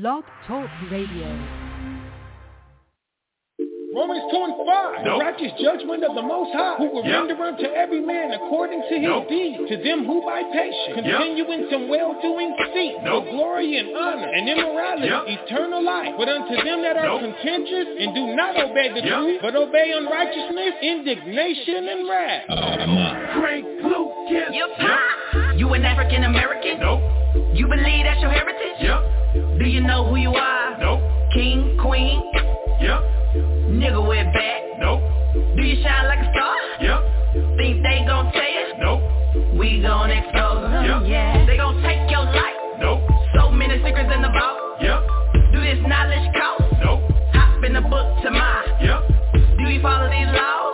Blog Talk Radio. Romans 2 and 5. The righteous judgment of the Most High, who will Yep. render unto every man according to his Nope. deeds. To them who by patience Yep. continue in some well-doing seek Nope. for glory and honor and immorality, Yep. eternal life. But unto them that are Nope. contentious and do not obey the Yep. truth, but obey unrighteousness, indignation and wrath. Oh, Frank Lucas. You pop. You an African American? Nope. You believe that's your heritage? Yep. Do you know who you are? Nope. King, queen, Yep. Nigga with back. Nope. Do you shine like a star? Yep. Think they gon' tell you? Nope. We gon' expose them. Yep. Yeah. They gon' take your life. Nope. So many secrets in the vault. Yep. Do this knowledge cost? Nope. Hop in the book to my. Yep. Do you follow these laws?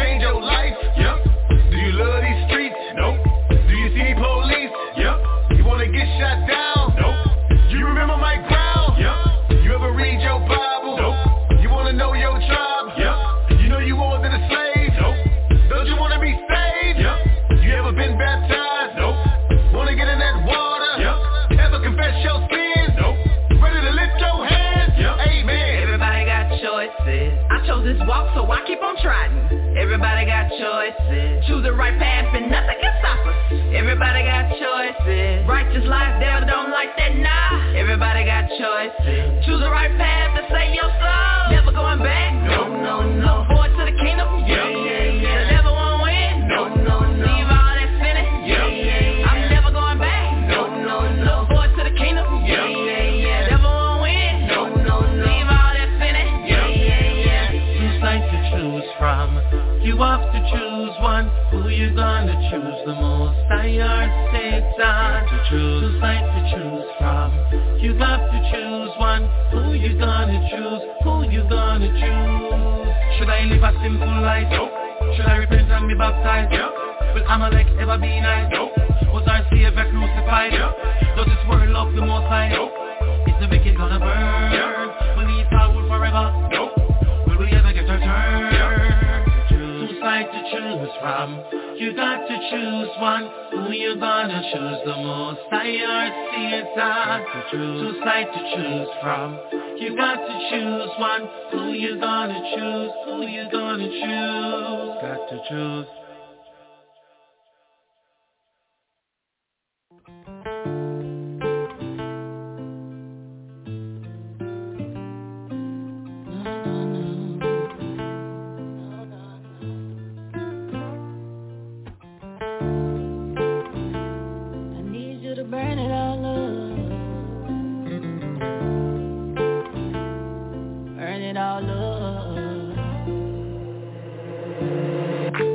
Change your life? Yep. Do you love these streets? Nope. Do you see police? Yep. You wanna get shot down? Nope. Do you remember my ground? Yep. You ever read your Bible? Nope. You wanna know your tribe? Yep. You know you more than a slave? Nope. Don't you wanna be saved? Yep. You ever been baptized? Nope. Wanna get in that water? Yep. Ever confess your sins? Nope. Ready to lift your hands? Yep. Amen. Everybody got choices. I chose this walk, so I keep on trying. Everybody got choices. Choose the right path and nothing can stop us. Everybody got choices. Righteous life, devil don't like that, nah. Everybody got choices. Choose the right path to save your soul. Never going back. No, no, no. Forward to the kingdom. Who you gonna choose the or Satan to choose. Sides to choose from. You have to choose one. Who you gonna choose? Who you gonna choose? Should I live a simple life? Nope. Should I repent and be baptized? Yep. Will Amalek ever be nice? Nope. Was our Savior crucified? Yep. Does this world love the most high? Nope. Is the wicked gonna burn? Yep. Will we fall forever? Nope. Will we ever get our turn? Choose from. You got to choose one. Who you gonna choose the most? I or Satan. Two sides to choose from. You got to choose one. Who you gonna choose? Who you gonna choose? Got to choose.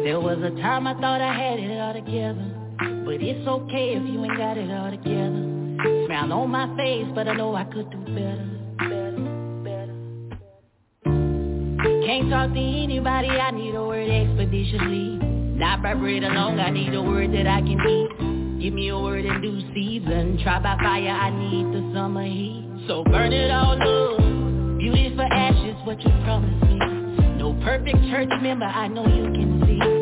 There was a time I thought I had it all together. But it's okay if you ain't got it all together. Smile on my face, but I know I could do better. Can't talk to anybody, I need a word expeditiously. Not by bread alone, I need a word that I can eat. Give me a word in due season. Try by fire, I need the summer heat. So burn it all up. Beauty for ashes, what you promised me. No perfect church member, I know you can see.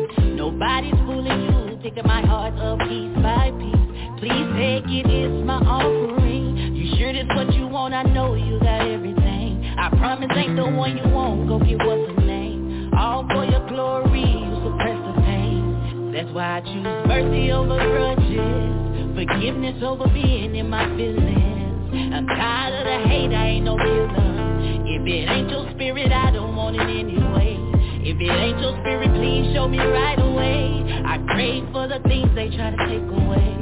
Nobody's fooling you, taking my heart up piece by piece. Please take it, it's my offering. You sure this what you want? I know you got everything. I promise ain't the one you want. Go get what's her name. All for your glory, you suppress the pain. That's why I choose mercy over grudges, forgiveness over being in my feelings. I'm tired of the hate, I ain't no killer. If it ain't your spirit, I don't want it anyway. If it ain't your spirit, please show me right away. I crave for the things they try to take away.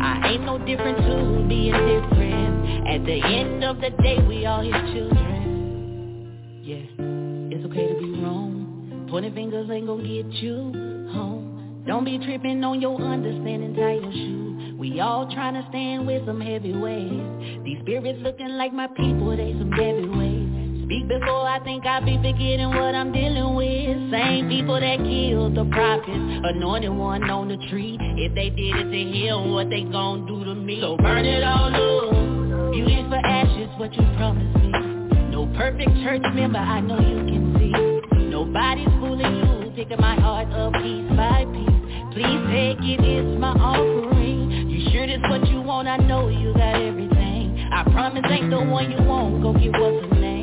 I ain't no different to being different. At the end of the day, we all his children. Yeah, it's okay to be wrong. Pointing fingers ain't gonna get you home. Don't be tripping on your understanding, your shoe. We all trying to stand with some heavyweights. These spirits looking like my people, they some heavyweights. Speak before I think I be forgetting what I'm dealing with. Same people that killed the prophets, anointed one on the tree. If they did it to him, what they gon' do to me? So burn it all up. Beauty for ashes, what you promised me. No perfect church member, I know you can see. Nobody's fooling you, picking my heart up piece by piece. Please take it, it's my offering. You sure this what you want? I know you got everything. I promise ain't the one you want. Go get what's her name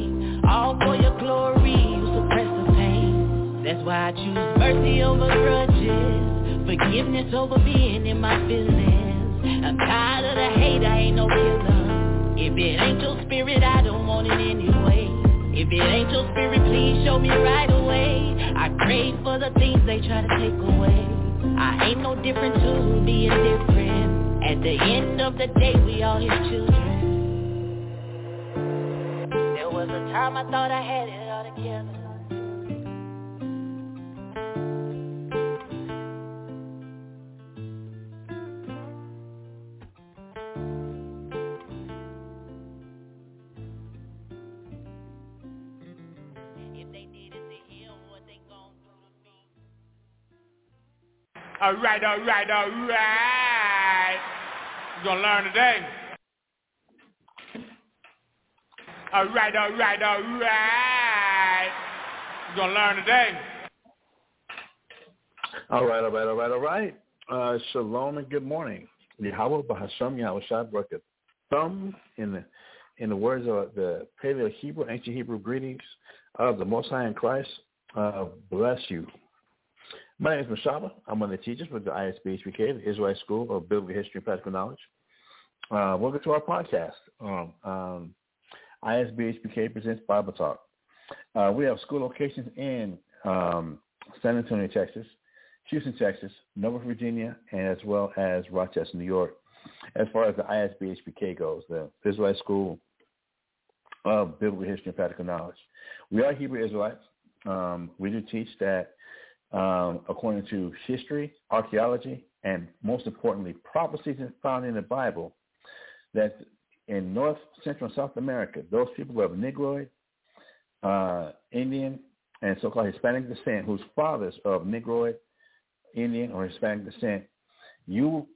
all for your glory, you suppress the pain. That's why I choose mercy over grudges, forgiveness over being in my feelings. I'm tired of the hate, I ain't no killer. If it ain't your spirit, I don't want it anyway. If it ain't your spirit, please show me right away. I crave for the things they try to take away. I ain't no different to being different. At the end of the day, we all his children time I thought I had it all together. All right, all right, all right. You're going to learn today. All right, all right, all right. You're going to learn today. All right, all right, all right, all right. Uh, shalom and good morning. Yahweh Yahweh Shad Thumb in the in the words of the Paleo Hebrew, ancient Hebrew greetings of the Most High in Christ. Uh, bless you. My name is Mashahba. I'm one of the teachers with the ISBHPK, the Israelite School of Biblical History and Practical Knowledge. Uh, welcome to our podcast. Um, um, ISBHPK presents Bible Talk. Uh, we have school locations in um, San Antonio, Texas, Houston, Texas, Nova, Virginia, and as well as Rochester, New York. As far as the ISBHPK goes, the Israelite School of Biblical History and Practical Knowledge. We are Hebrew Israelites. Um, we do teach that um, according to history, archaeology, and most importantly, prophecies found in the Bible, that in North, Central, and South America, those people of Negroid, uh, Indian, and so-called Hispanic descent, whose fathers are of Negroid, Indian, or Hispanic descent, you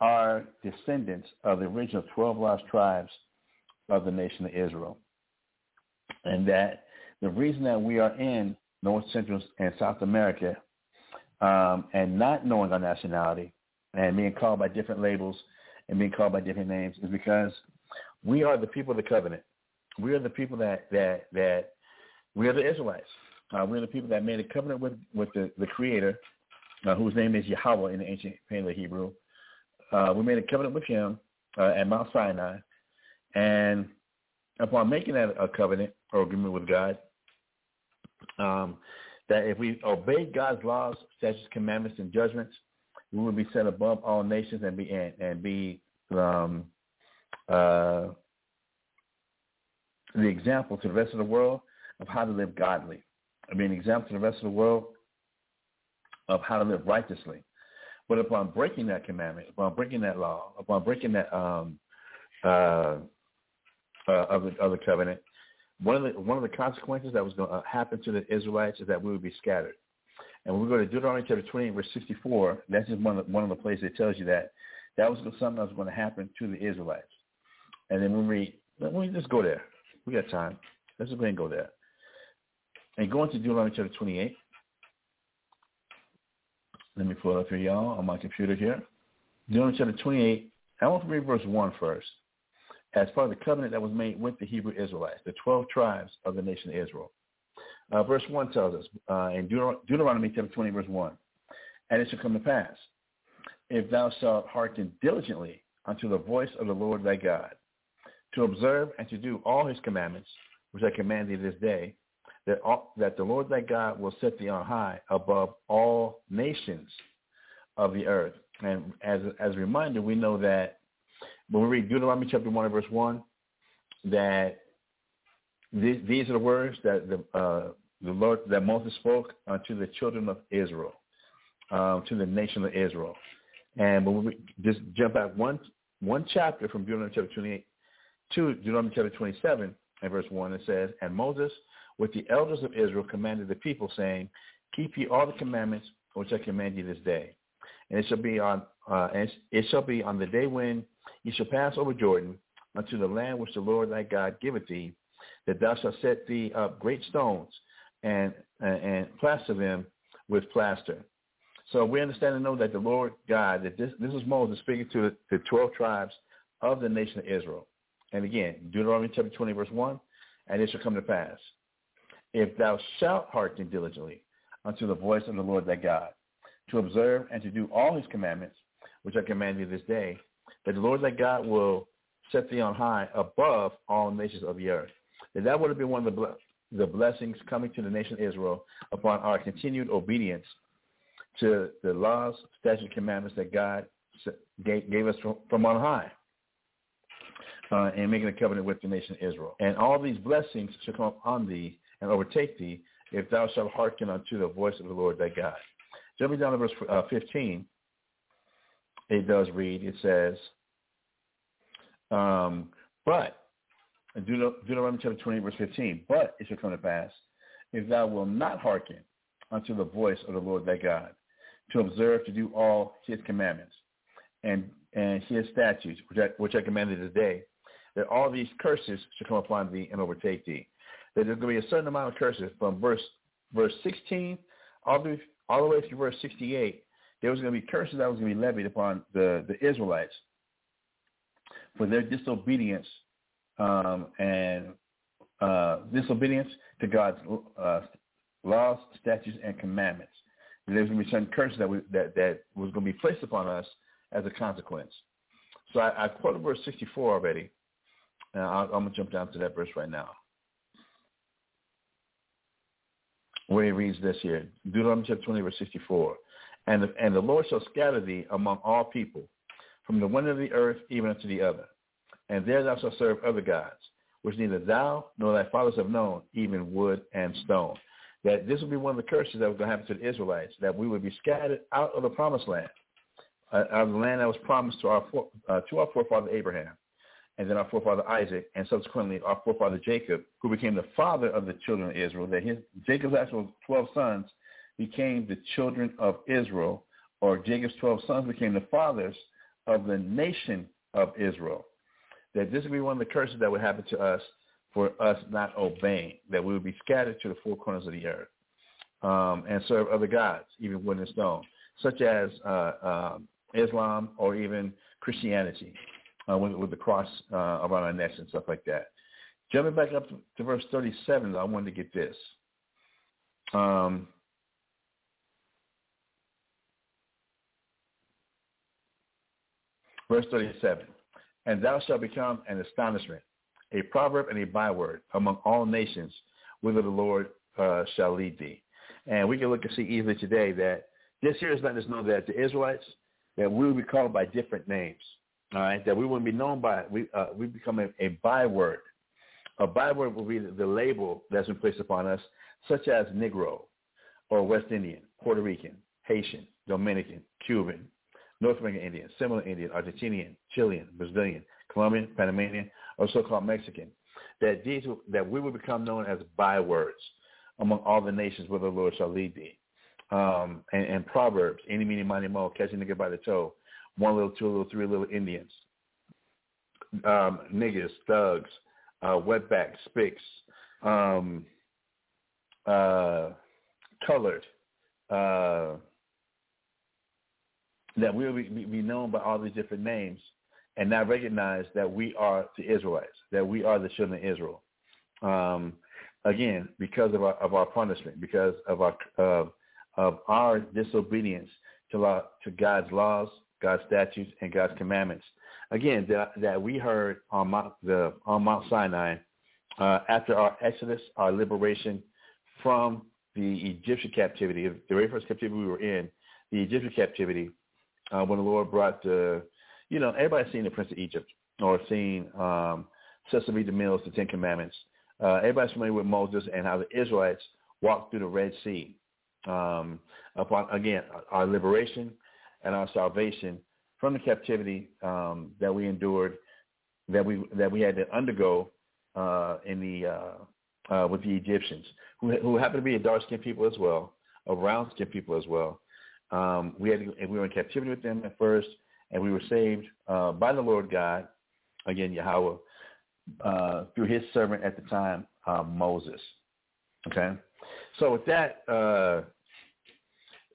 are descendants of the original 12 lost tribes of the nation of Israel. And that the reason that we are in North, Central, and South America um, and not knowing our nationality and being called by different labels and being called by different names is because we are the people of the covenant. We are the people that that that we are the Israelites. Uh, we are the people that made a covenant with with the, the Creator, uh, whose name is Yahweh in the ancient Paleo Hebrew. Uh, we made a covenant with Him uh, at Mount Sinai, and upon making that a covenant or agreement with God, um, that if we obey God's laws, statutes, commandments, and judgments, we will be set above all nations and be and, and be um, uh, the example to the rest of the world of how to live godly. I mean, an example to the rest of the world of how to live righteously. But upon breaking that commandment, upon breaking that law, upon breaking that um, uh, uh, of, the, of the covenant, one of the one of the consequences that was going to happen to the Israelites is that we would be scattered. And when we go to Deuteronomy chapter 28, verse 64, that's just one of the, one of the places that tells you that That was something that was going to happen to the Israelites. And then when we let me just go there. We got time. Let's just go ahead and go there. And going to Deuteronomy chapter 28. Let me pull it up here, y'all, on my computer here. Deuteronomy chapter 28. I want to read verse 1 first. As part of the covenant that was made with the Hebrew Israelites, the 12 tribes of the nation of Israel. Uh, verse 1 tells us uh, in Deut- Deuteronomy chapter 20, verse 1, And it shall come to pass, if thou shalt hearken diligently unto the voice of the Lord thy God, to observe and to do all his commandments, which I command thee this day, that, all, that the Lord thy God will set thee on high above all nations of the earth. And as, as a reminder, we know that when we read Deuteronomy chapter 1 and verse 1, that these, these are the words that the, uh, the Lord, that Moses spoke unto the children of Israel, um, to the nation of Israel. And when we just jump back one, one chapter from Deuteronomy chapter 28 to Deuteronomy chapter 27 and verse 1, it says, And Moses with the elders of Israel commanded the people, saying, Keep ye all the commandments which I command you this day. And it shall be on uh, and it shall be on the day when ye shall pass over Jordan unto the land which the Lord thy God giveth thee, that thou shalt set thee up great stones and and, and plaster them with plaster. So we understand and know that the Lord God, that this this is Moses speaking to the twelve tribes of the nation of Israel. And again, Deuteronomy chapter 20, verse 1, and it shall come to pass, if thou shalt hearken diligently unto the voice of the Lord thy God, to observe and to do all his commandments, which I command thee this day, that the Lord thy God will set thee on high above all nations of the earth. That that would have been one of the, the blessings coming to the nation of Israel upon our continued obedience to the laws, statutes, commandments that God gave, gave us from, from on high uh, and making a covenant with the nation of Israel. And all these blessings shall come on thee and overtake thee if thou shalt hearken unto the voice of the Lord thy God. Jumping down to verse uh, 15, it does read, it says, um, but, Deuteronomy chapter 20, verse 15, but it shall come to pass, if thou wilt not hearken unto the voice of the Lord thy God, to observe to do all his commandments and, and his statutes, which I, which I commanded today, that all these curses shall come upon thee and overtake thee. That there's going to be a certain amount of curses from verse verse 16 all the all the way through verse 68. There was going to be curses that was going to be levied upon the the Israelites for their disobedience um, and uh, disobedience to God's uh, laws, statutes, and commandments. There's going to be certain curses that, that that was going to be placed upon us as a consequence. So I, I quoted verse 64 already. And I'm going to jump down to that verse right now. Where he reads this here, Deuteronomy chapter 20, verse 64. And the, and the Lord shall scatter thee among all people, from the one of the earth even unto the other. And there thou shalt serve other gods, which neither thou nor thy fathers have known, even wood and stone. That this will be one of the curses that was going to happen to the Israelites, that we would be scattered out of the promised land, uh, out of the land that was promised to our, uh, to our forefather Abraham and then our forefather Isaac, and subsequently our forefather Jacob, who became the father of the children of Israel, that his Jacob's actual 12 sons became the children of Israel, or Jacob's 12 sons became the fathers of the nation of Israel. That this would be one of the curses that would happen to us for us not obeying, that we would be scattered to the four corners of the earth um, and serve other gods, even wood and stone, such as uh, um, Islam or even Christianity uh, with, with the cross uh, around our necks and stuff like that. Jumping back up to, to verse 37, I wanted to get this. Um, verse 37, and thou shalt become an astonishment, a proverb and a byword among all nations, whither the Lord uh, shall lead thee. And we can look and see easily today that this here is letting us know that the Israelites, that we will be called by different names all right, that we wouldn't be known by. We uh, we become a, a byword. A byword will be the, the label that's been placed upon us, such as Negro, or West Indian, Puerto Rican, Haitian, Dominican, Cuban, North American Indian, Seminole Indian, Argentinian, Chilean, Brazilian, Colombian, Panamanian, or so-called Mexican. That these that we will become known as bywords among all the nations where the Lord shall lead thee. Um, and, and Proverbs, any, meeny, miny, mo, catching nigga by the toe, one little, two little, three little Indians, um, niggas, thugs, uh, wetbacks, spics, um, uh, colored, uh, that we will be, be known by all these different names and not recognize that we are the Israelites, that we are the children of Israel. Um, again, because of our, of our punishment, because of our of, of our disobedience to law, to God's laws, God's statutes, and God's commandments. Again, that, that we heard on Mount, the on Mount Sinai uh, after our exodus, our liberation from the Egyptian captivity, the very first captivity we were in, the Egyptian captivity, uh, when the Lord brought the, you know, everybody's seen the Prince of Egypt or seen um, Cecil DeMille's, the Ten Commandments. Uh, everybody's familiar with Moses and how the Israelites walked through the Red Sea. Um, upon again our liberation and our salvation from the captivity um, that we endured, that we that we had to undergo uh, in the uh, uh, with the Egyptians, who who happened to be a dark skinned people as well, a brown skinned people as well. Um, we had to, we were in captivity with them at first, and we were saved uh, by the Lord God, again Yahweh, uh, through His servant at the time, uh, Moses. Okay, so with that, uh,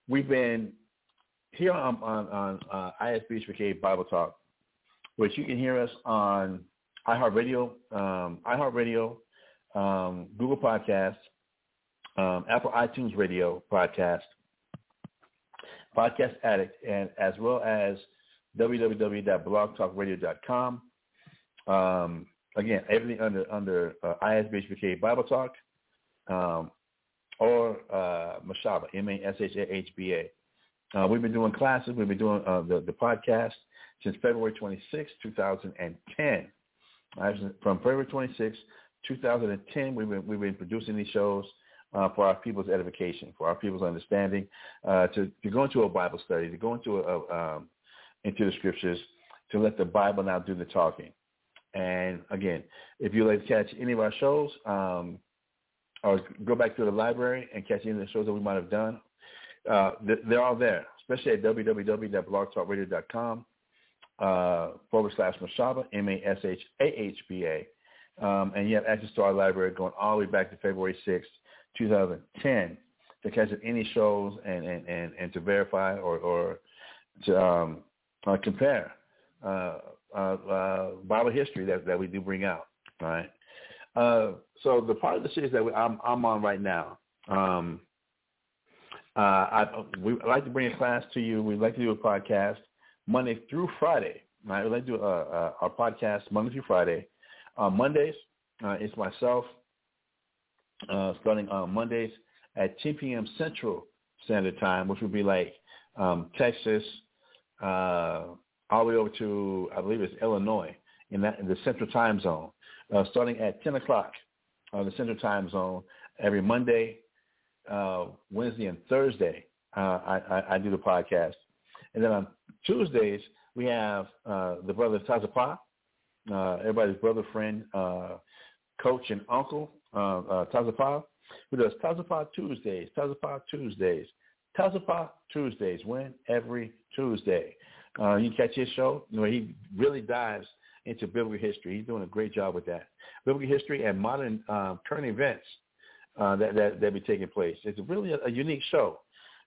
we've been here on on, on uh, Bible Talk, which you can hear us on iHeartRadio, um, iHeartRadio, um, Google Podcast, um, Apple iTunes Radio Podcast, Podcast Addict, and as well as www.blogtalkradio.com. Um, again, everything under under uh, ISBHPK Bible Talk um, or uh, Mashahba, M-A-S-H-A-H-B-A. Uh, we've been doing classes. We've been doing uh, the, the podcast since February 26, 2010. From February 26, 2010, we've been, we've been producing these shows uh, for our people's edification, for our people's understanding, uh, to, to go into a Bible study, to go into a, um, into the scriptures, to let the Bible now do the talking. And again, if you like to catch any of our shows, um, or go back to the library and catch any of the shows that we might have done, uh, they're all there, especially at www.blogtalkradio.com uh, forward slash Mashahba, M-A-S-H-A-H-B-A. Um, and you have access to our library going all the way back to February 6th, 2010 to catch up any shows and, and, and, and to verify or, or to um, uh, compare uh, uh, uh, Bible history that, that we do bring out. Right. Uh, so the part of the series that we, I'm, I'm on right now, um, uh, I we like to bring a class to you. We'd like to do a podcast Monday through Friday. Right? We'd like to do a, a, our podcast Monday through Friday. On Mondays, it's myself uh, starting on Mondays at 10 p.m. Central Standard Time, which would be like um, Texas, uh, all the way over to I believe it's Illinois in that in the Central Time Zone, uh, starting at 10 o'clock on the Central Time Zone every Monday, uh, Wednesday, and Thursday. Uh, I, I, I, do the podcast, and then on Tuesdays we have uh, the brother Tazapa, uh, everybody's brother, friend, uh, coach, and uncle uh, uh, Tazapa, who does Tazapa Tuesdays, Tazapa Tuesdays, Tazapa Tuesdays. When every Tuesday. Uh, you catch his show. You know, he really dives into biblical history. He's doing a great job with that. Biblical history and modern um, current events uh, that, that that be taking place. It's really a, a unique show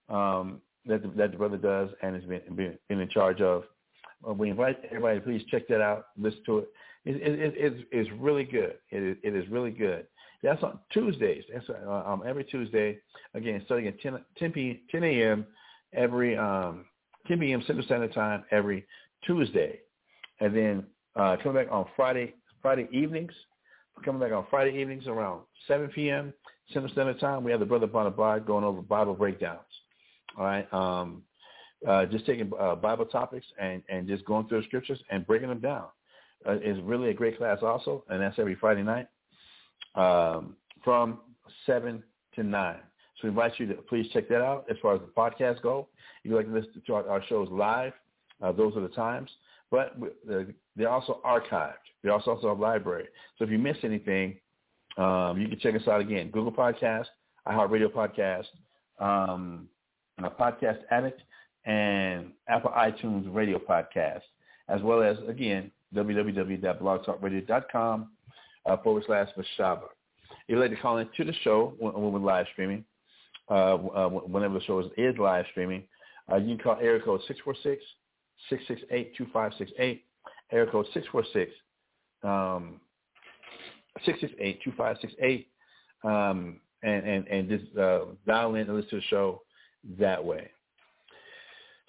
um, that the, that the brother does and has been, been, been in charge of. Uh, we invite everybody please check that out, listen to it. It, it, it, it's, it's really good. It it is really good. That's on Tuesdays. That's uh, um, every Tuesday. Again, starting at 10, 10, p, 10 a.m. every um, 10 p.m. Central Standard Time every Tuesday, and then uh, coming back on Friday Friday evenings. Coming back on Friday evenings around 7 p.m. Central Standard Time, we have the Brother Bonabod going over Bible breakdowns. All right, um, uh, just taking uh, Bible topics and, and just going through the scriptures and breaking them down. Uh, is really a great class also, and that's every Friday night um, from 7 to 9. So we invite you to please check that out as far as the podcast go. If you'd like to listen to our, our shows live, uh, those are the times. But they're also archived. They're also, also a library. So if you miss anything, um, you can check us out again. Google Podcast, iHeartRadio Podcast, um, Podcast Addict, and Apple iTunes radio podcast, as well as, again, www.blogtalkradio.com uh, forward slash Mashahba. If you'd like to call into the show when, when we're live streaming, uh, uh, whenever the show is, is live streaming, uh, you can call area code 646-668-2568, area code 646 um, 668-2568, um, and, and, and just uh, dial in and listen to the show that way.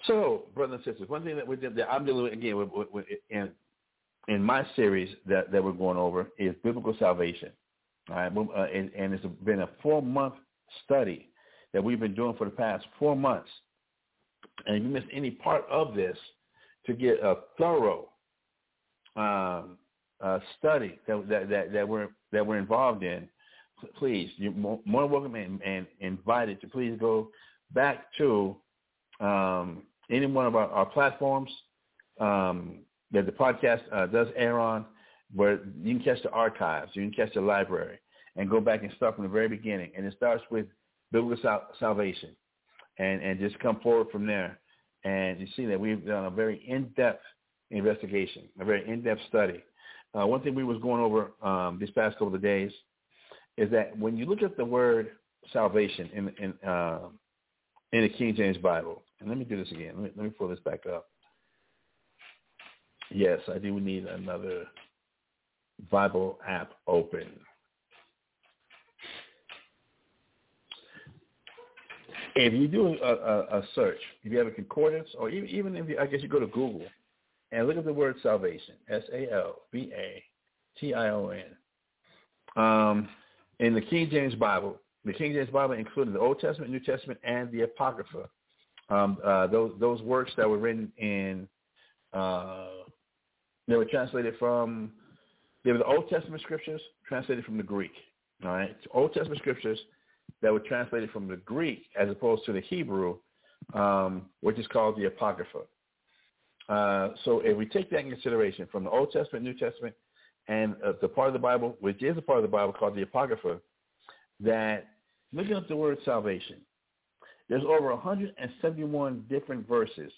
So, brothers and sisters, one thing that we did that I'm dealing with again with, with, with, in in my series that, that we're going over is biblical salvation. All right, uh, and, and it's been a four month study that we've been doing for the past four months. And if you missed any part of this, to get a thorough um, uh, study that, that, that, that we're that we're involved in, please, you're more, more welcome and, and, invited to please go back to um, any one of our, our platforms um, that the podcast uh, does air on, where you can catch the archives, you can catch the library, and go back and start from the very beginning. And it starts with biblical sal- salvation, and and just come forward from there. And you see that we've done a very in-depth investigation, a very in-depth study. Uh, one thing we was going over um, these past couple of days is that when you look at the word salvation in in, uh, in the King James Bible, and let me do this again. Let me, let me pull this back up. Yes, I do need another Bible app open. If you do a, a, a, search, if you have a concordance, or even, even if you, I guess you go to Google and look at the word salvation, S-A-L-V-A-T-I-O-N. Um, in the King James Bible, the King James Bible included the Old Testament, New Testament, and the Apocrypha. Um, uh, those those works that were written in, uh, they were translated from, they were the Old Testament scriptures translated from the Greek. All right, Old Testament scriptures that were translated from the Greek as opposed to the Hebrew, um, which is called the Apocrypha. Uh, so if we take that in consideration from the Old Testament, New Testament, and uh, the part of the Bible, which is a part of the Bible called the Apocrypha, that looking up the word salvation, there's over 171 different verses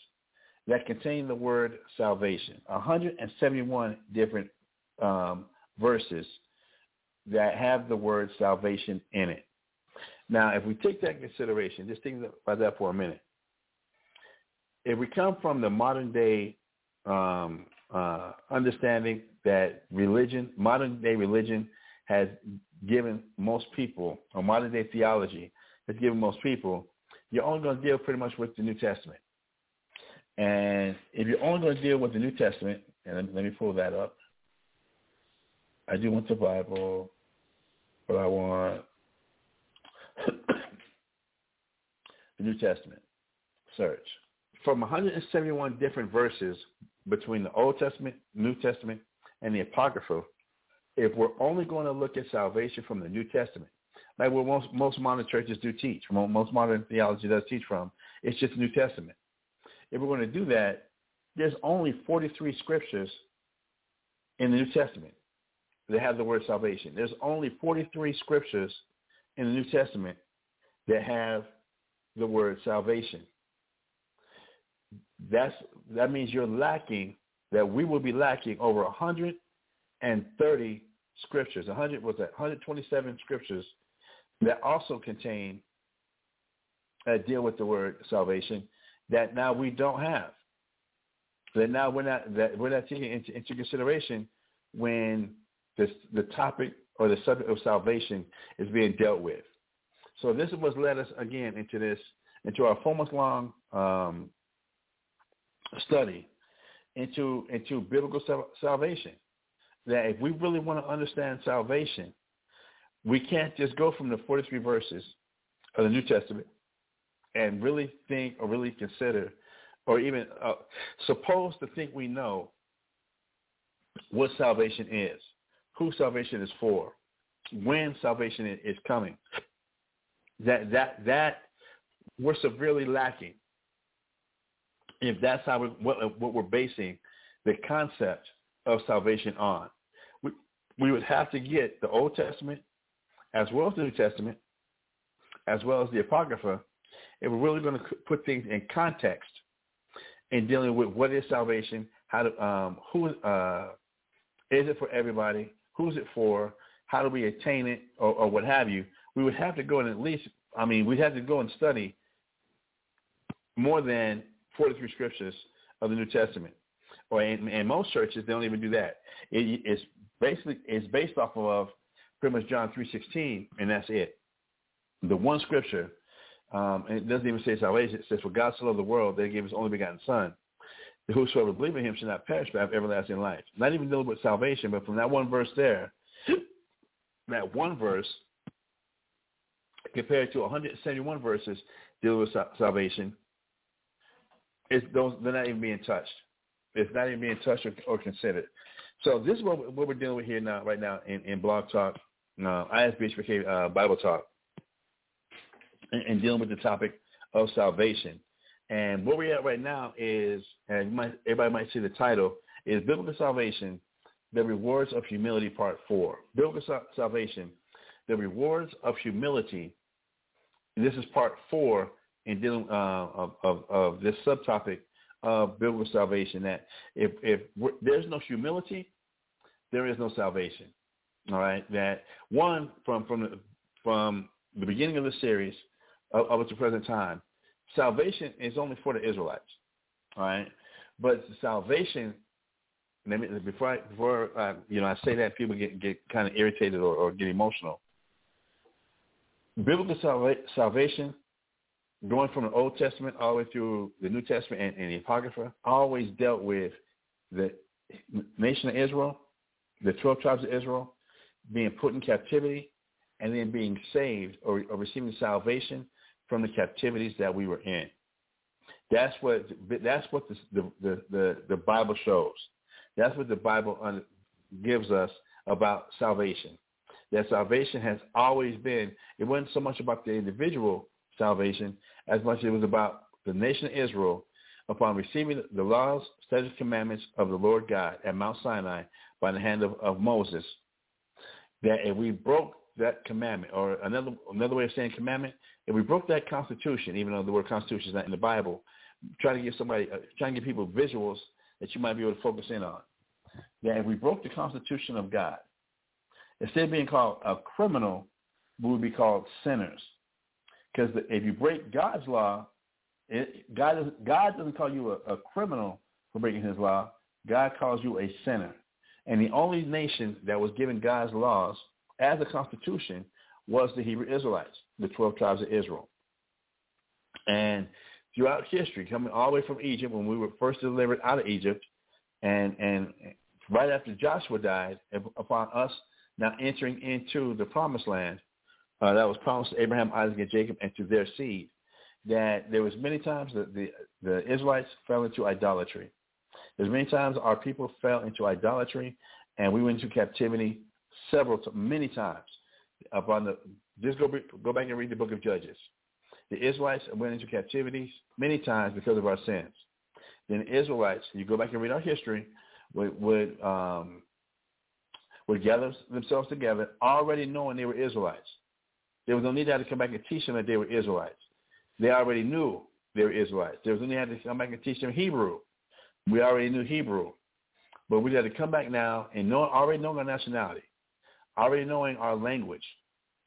that contain the word salvation. 171 different um, verses that have the word salvation in it. Now, if we take that consideration, just think about that for a minute. If we come from the modern day um, uh, understanding that religion, modern day religion, has given most people, or modern day theology has given most people, you're only going to deal pretty much with the New Testament. And if you're only going to deal with the New Testament, and let me pull that up. I do want the Bible, but I want the New Testament. Search. From 171 different verses between the Old Testament, New Testament, and the Apocrypha, if we're only going to look at salvation from the New Testament, like what most, most modern churches do teach, most modern theology does teach from, it's just New Testament. If we're going to do that, there's only 43 scriptures in the New Testament that have the word salvation. There's only 43 scriptures in the New Testament that have the word salvation. That's that means you're lacking that we will be lacking over 130 scriptures. 100 was that 127 scriptures that also contain that deal with the word salvation that now we don't have. That now we're not that we're not taking into, into consideration when this, the topic or the subject of salvation is being dealt with. So this is what led us again into this into our four long um, study into into biblical sal- salvation. That if we really want to understand salvation, we can't just go from the 43 verses of the New Testament and really think or really consider or even uh, to think we know what salvation is, who salvation is for, when salvation is coming. That that that we're severely lacking if that's how we, what, what we're basing the concept of salvation on. We, we would have to get the Old Testament as well as the New Testament, as well as the Apocrypha, if we're really going to put things in context in dealing with what is salvation, how to um, who uh, is it for everybody, who's it for, how do we attain it, or, or what have you. We would have to go and at least, I mean, we'd have to go and study more than 43 scriptures of the New Testament. Or in, in most churches, they don't even do that. It, it's basically it's based off of pretty much John 3:16, and that's it. The one scripture, um, and it doesn't even say salvation. It says, "For God so loved the world that He gave His only begotten Son, that whosoever believe in Him shall not perish but have everlasting life." Not even dealing with salvation, but from that one verse there, that one verse compared to 171 verses dealing with salvation, it's they're not even being touched. It's not even being touched or, or considered. So this is what, what, we're dealing with here now, right now in, in Blog Talk, uh, ISBHPK uh, Bible Talk, and, dealing with the topic of salvation. And where we're at right now is, and might, everybody might see the title, is Biblical Salvation, the Rewards of Humility Part 4. Biblical Salvation, the Rewards of Humility. This is Part 4 in dealing uh, of, of, of this subtopic of biblical salvation. That if if there's no humility, there is no salvation. All right. That one from from the from the beginning of the series up, up to present time, salvation is only for the Israelites. Right. But salvation. Let me, before I, before uh, you know I say that people get get kind of irritated or, or get emotional. Biblical salva- salvation going from the Old Testament all the way through the New Testament and, and the Apocrypha, always dealt with the nation of Israel, the 12 tribes of Israel, being put in captivity and then being saved or, or receiving salvation from the captivities that we were in. That's what that's what the the the, the Bible shows. That's what the Bible gives us about salvation. That salvation has always been. It wasn't so much about the individual salvation as much as it was about the nation of Israel upon receiving the laws, statutes, commandments of the Lord God at Mount Sinai by the hand of, of Moses, that if we broke that commandment, or another another way of saying commandment, if we broke that constitution, even though the word constitution is not in the Bible, try to give somebody, uh, trying to give people visuals that you might be able to focus in on. That if we broke the constitution of God, instead of being called a criminal, we would be called sinners. Because if you break God's law, it, God, doesn't, God doesn't call you a, a criminal for breaking his law. God calls you a sinner. And the only nation that was given God's laws as a constitution was the Hebrew Israelites, the 12 tribes of Israel. And throughout history, coming all the way from Egypt, when we were first delivered out of Egypt, and, and right after Joshua died, upon us now entering into the promised land, uh, that was promised to Abraham, Isaac, and Jacob, and to their seed. That there was many times that the, the Israelites fell into idolatry. There's many times our people fell into idolatry, and we went into captivity several, many times. Upon the, just go go back and read the book of Judges. The Israelites went into captivity many times because of our sins. Then the Israelites, you go back and read our history, would would, um, would gather themselves together, already knowing they were Israelites. There was no need to have to come back and teach them that they were Israelites. They already knew they were Israelites. There was no need to have to come back and teach them Hebrew. We already knew Hebrew. But we had to come back now and know, already knowing our nationality, already knowing our language,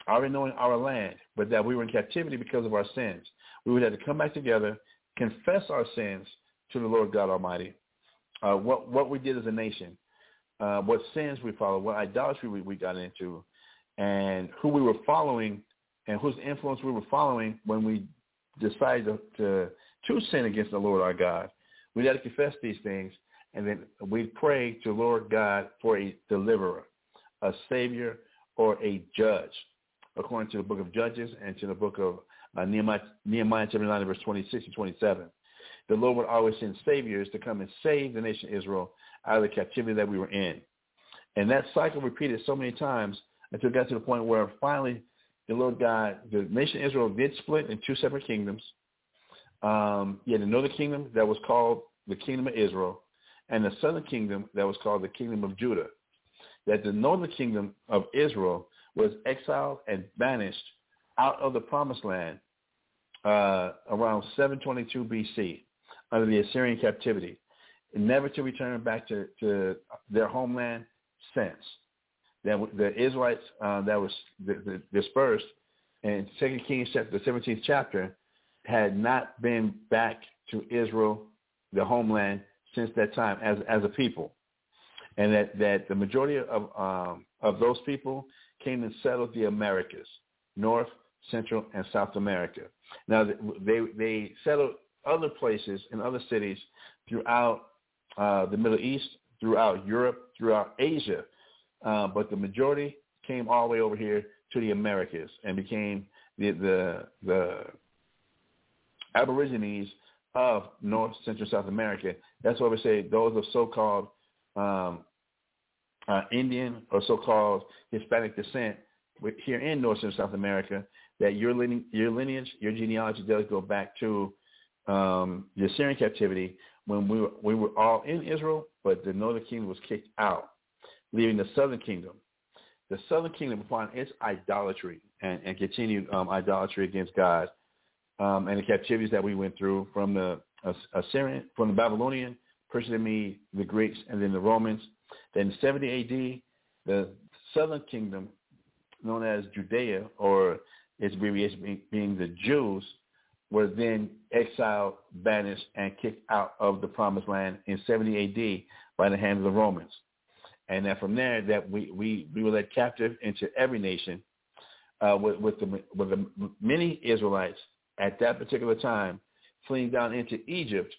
already knowing our land, but that we were in captivity because of our sins. We would have to come back together, confess our sins to the Lord God Almighty, uh, what, what we did as a nation, uh, what sins we followed, what idolatry we, we got into, and who we were following and whose influence we were following when we decided to, to, to sin against the Lord our God. We had to confess these things, and then we pray to the Lord God for a deliverer, a savior, or a judge, according to the book of Judges and to the book of uh, Nehemiah, Nehemiah chapter 9, verse 26 and 27. The Lord would always send saviors to come and save the nation of Israel out of the captivity that we were in. And that cycle repeated so many times until it got to the point where finally the Lord God, the nation of Israel did split in two separate kingdoms. Um, you had the northern kingdom that was called the kingdom of Israel, and the southern kingdom that was called the kingdom of Judah. That the northern kingdom of Israel was exiled and banished out of the promised land uh, around 722 BC under the Assyrian captivity, never to return back to, to their homeland since. That the Israelites uh, that was dispersed in Second Kings chapter, the 17th chapter, had not been back to Israel, the homeland, since that time as as a people, and that that the majority of um, of those people came and settled the Americas, North, Central, and South America. Now they they settled other places in other cities throughout uh, the Middle East, throughout Europe, throughout Asia, uh, but the majority came all the way over here to the Americas and became the the, the Aborigines of North, Central, South America. That's why we say those are so-called um, uh, Indian or so-called Hispanic descent here in North Central South America. That your lineage, your lineage, your genealogy does go back to um, the Assyrian captivity when we were, we were all in Israel, but the northern kingdom was kicked out, leaving the southern kingdom. The southern kingdom, upon its idolatry and, and continued um, idolatry against God, um, and the captivities that we went through from the Assyrian, from the Babylonian, Persian Mede, the Greeks, and then the Romans. Then 70 AD, the southern kingdom, known as Judea, or its abbreviation being the Jews, were then exiled, banished, and kicked out of the promised land in 70 AD by the hand of the Romans. And then from there, that we, we, we were led captive into every nation uh, with, with, the, with the many Israelites at that particular time, fleeing down into Egypt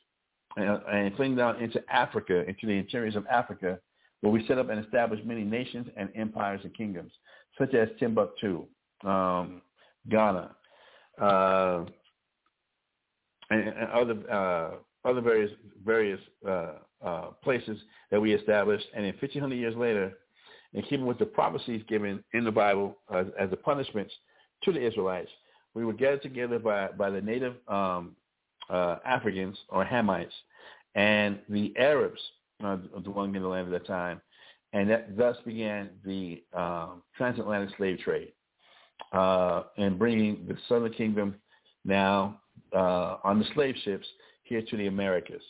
and, and fleeing down into Africa, into the interiors of Africa, where we set up and established many nations and empires and kingdoms, such as Timbuktu, um, Ghana, uh, and, and, other uh, other various various uh, uh places that we established. And then 1,500 years later, in keeping with the prophecies given in the Bible as, as the punishments to the Israelites, we were gathered together by, by the native um, uh, Africans or Hamites and the Arabs uh, dwelling in the land at that time. And that thus began the um, transatlantic slave trade uh, and bringing the Southern Kingdom now uh, on the slave ships here to the Americas.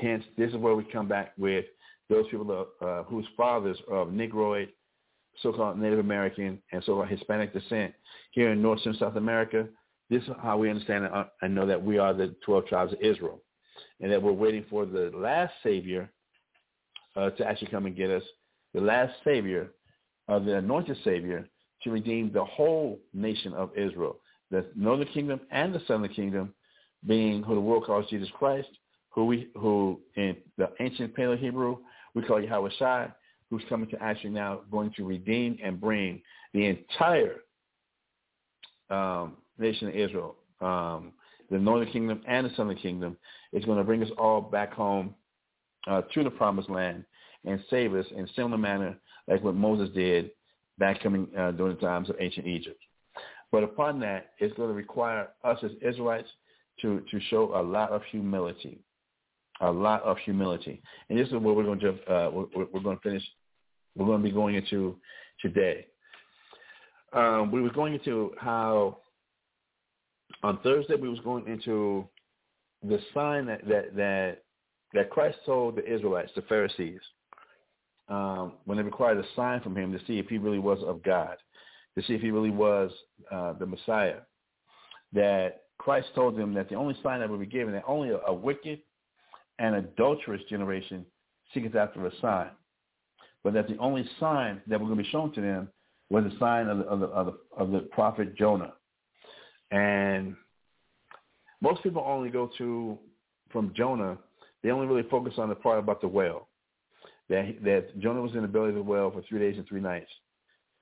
Hence, this is where we come back with those people uh, whose fathers are of Negroid so-called Native American and so-called Hispanic descent here in North and South America, this is how we understand and uh, know that we are the 12 tribes of Israel and that we're waiting for the last Savior uh, to actually come and get us, the last Savior, uh, the anointed Savior, to redeem the whole nation of Israel, the northern kingdom and the southern kingdom, being who the world calls Jesus Christ, who we who in the ancient Paleo Hebrew we call Yahawashi, who's coming to actually now going to redeem and bring the entire um, nation of Israel, um, the northern kingdom and the southern kingdom, is going to bring us all back home uh, to the promised land and save us in similar manner like what Moses did back coming uh, during the times of ancient Egypt. But upon that, it's going to require us as Israelites to, to show a lot of humility, a lot of humility. And this is what we're going to uh, we're, we're going to finish we're going to be going into today. Um, we were going into how on Thursday we was going into the sign that that that, that Christ told the Israelites, the Pharisees, um, when they required a sign from him to see if he really was of God, to see if he really was uh, the Messiah. That Christ told them that the only sign that would be given, that only a, a wicked and adulterous generation seeketh after a sign but that the only sign that was going to be shown to them was the sign of the, of the, of the, of the prophet Jonah. And most people only go to, from Jonah, they only really focus on the part about the whale. That, that Jonah was in the belly of the whale for three days and three nights.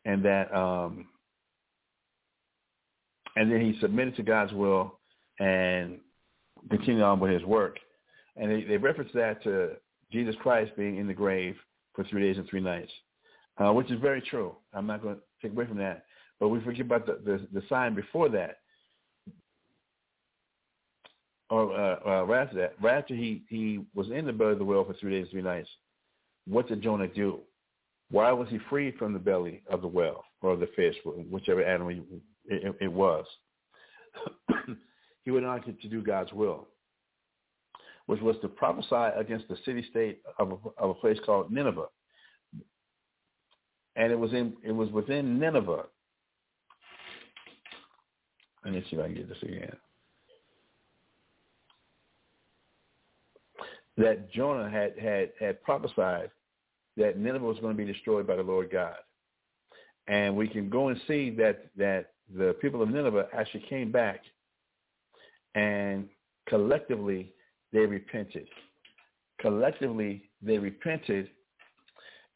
And that, um, and then he submitted to God's will and continued on with his work. And they, they reference that to Jesus Christ being in the grave for three days and three nights, uh, which is very true. I'm not going to take away from that. But we forget about the, the, the sign before that. Or uh, uh, after that, right after he, he was in the belly of the whale for three days, three nights, what did Jonah do? Why was he freed from the belly of the whale or the fish, whichever animal it, it, it was? he went on to, to do God's will. which was to prophesy against the city-state of a, of a place called Nineveh. And it was in it was within Nineveh. Let me see if I can get this again. That Jonah had had had prophesied that Nineveh was going to be destroyed by the Lord God. And we can go and see that that the people of Nineveh actually came back and collectively they repented. Collectively they repented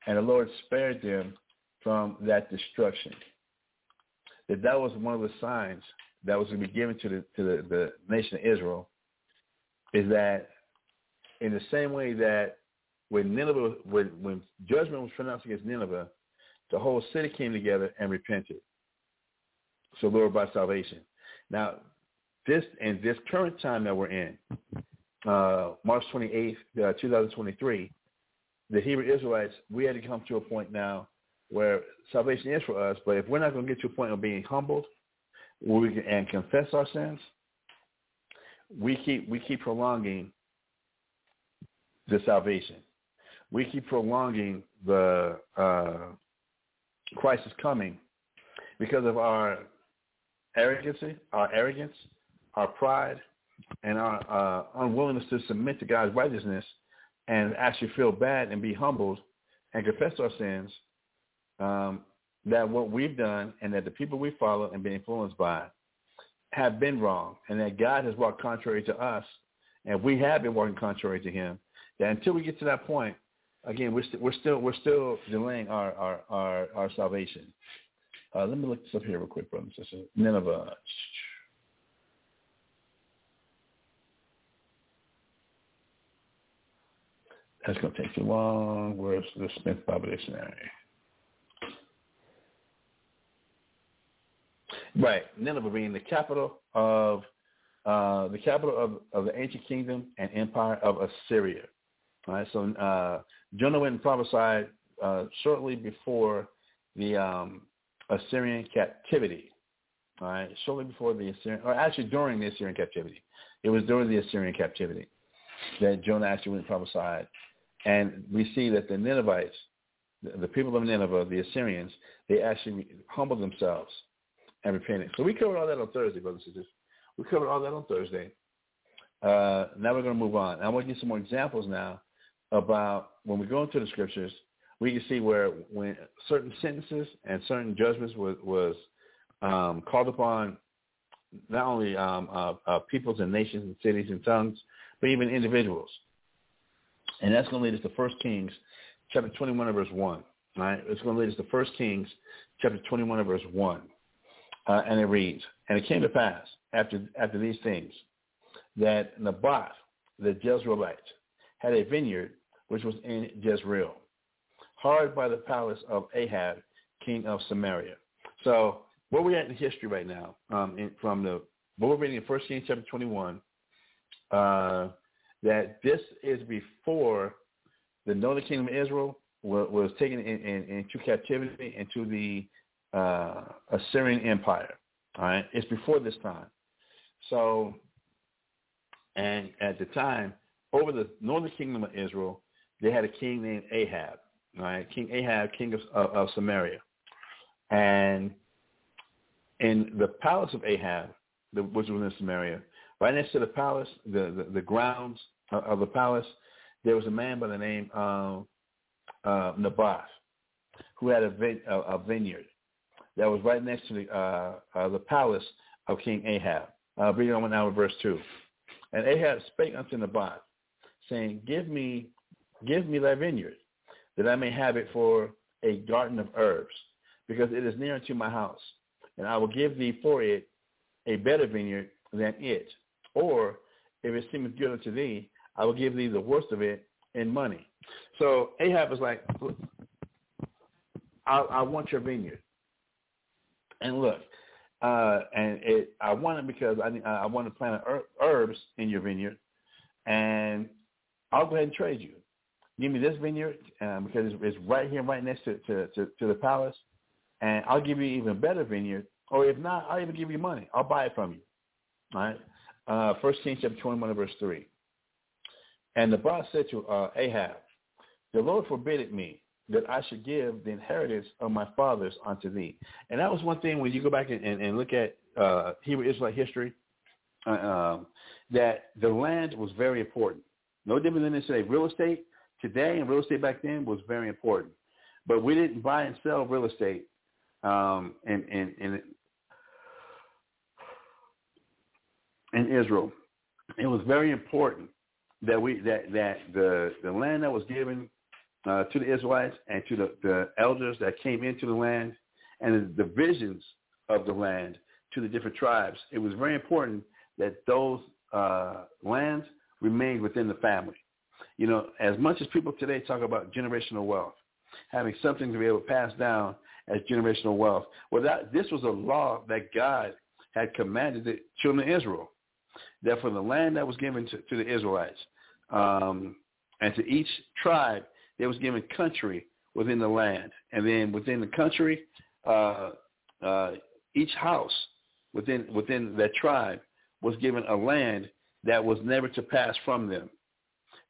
and the Lord spared them from that destruction. That that was one of the signs that was going to be given to the to the, the nation of Israel is that in the same way that when Nineveh when, when judgment was pronounced against Nineveh, the whole city came together and repented. So Lord by salvation. Now, this and this current time that we're in, uh, March 28th, uh, 2023, the Hebrew Israelites, we had to come to a point now where salvation is for us. But if we're not going to get to a point of being humbled, we can, and confess our sins, we keep we keep prolonging the salvation. We keep prolonging the uh, crisis coming because of our arrogancy, our arrogance, our pride, and our uh, unwillingness to submit to God's righteousness and actually feel bad and be humbled and confess our sins, um, that what we've done and that the people we follow and been influenced by have been wrong and that God has walked contrary to us and we have been walking contrary to him, that until we get to that point, again, we're, st- we're still we're still delaying our our our, our salvation. Uh, let me look this up here real quick, brothers and sisters. Nineveh. That's going to take too long. Where's the Smith Bible Dictionary? Right, Nineveh being the capital of uh, the capital of, of the ancient kingdom and empire of Assyria. All right, so uh, Jonah went and prophesied uh, shortly before the um, Assyrian captivity. All right, shortly before the Assyrian, or actually during the Assyrian captivity. It was during the Assyrian captivity that Jonah actually went and prophesied. And we see that the Ninevites, the, people of Nineveh, the Assyrians, they actually humbled themselves and repented. So we covered all that on Thursday, brothers and sisters. We covered all that on Thursday. Uh, now we're going to move on. I want to give some more examples now about when we go into the scriptures, we can see where when certain sentences and certain judgments was, was um, called upon not only um, uh, uh, peoples and nations and cities and tongues, but even individuals. And that's going to lead us to 1 Kings chapter 21 and verse 1. Right? It's going to lead us to 1 Kings chapter 21 and verse 1. Uh, and it reads, And it came to pass after, after these things that Naboth, the Jezreelite, had a vineyard which was in Jezreel, hard by the palace of Ahab, king of Samaria. So where we're at in history right now, um, in, from the what we're reading in 1 Kings chapter 21, uh, that this is before the northern kingdom of Israel was, was taken in, in, into captivity into the uh, Assyrian Empire. All right, it's before this time. So, and at the time, over the northern kingdom of Israel, they had a king named Ahab, right? King Ahab, king of, of, of Samaria. And in the palace of Ahab, the, which was in Samaria, right next to the palace, the, the, the grounds of the palace, there was a man by the name of uh, Naboth who had a, a, a vineyard that was right next to the, uh, uh, the palace of King Ahab. Uh, reading on now with verse 2. And Ahab spake unto Naboth, saying, Give me Give me thy vineyard, that I may have it for a garden of herbs, because it is near unto my house. And I will give thee for it a better vineyard than it. Or, if it seemeth good unto thee, I will give thee the worst of it in money. So Ahab is like, I, I want your vineyard. And look, uh, and it, I want it because I, I want to plant herbs in your vineyard, and I'll go ahead and trade you give me this vineyard um, because it's, it's, right here, right next to, to, to, to, the palace, and I'll give you even better vineyard. Or if not, I'll even give you money. I'll buy it from you. All right. Uh, First Kings chapter 21 verse 3. And Naboth said to uh, Ahab, the Lord forbid it me that I should give the inheritance of my fathers unto thee. And that was one thing when you go back and, and, and look at uh, Hebrew Israelite history, uh, um, that the land was very important. No different than today. Real estate today and real estate back then was very important. But we didn't buy and sell real estate um, in, in, Israel. It was very important that we that that the the land that was given uh, to the Israelites and to the, the elders that came into the land and the divisions of the land to the different tribes. It was very important that those uh, lands remained within the family. You know, as much as people today talk about generational wealth, having something to be able to pass down as generational wealth, well, that, this was a law that God had commanded the children of Israel, that for the land that was given to, to the Israelites, um, and to each tribe, they was given country within the land. And then within the country, uh, uh, each house within within that tribe was given a land that was never to pass from them.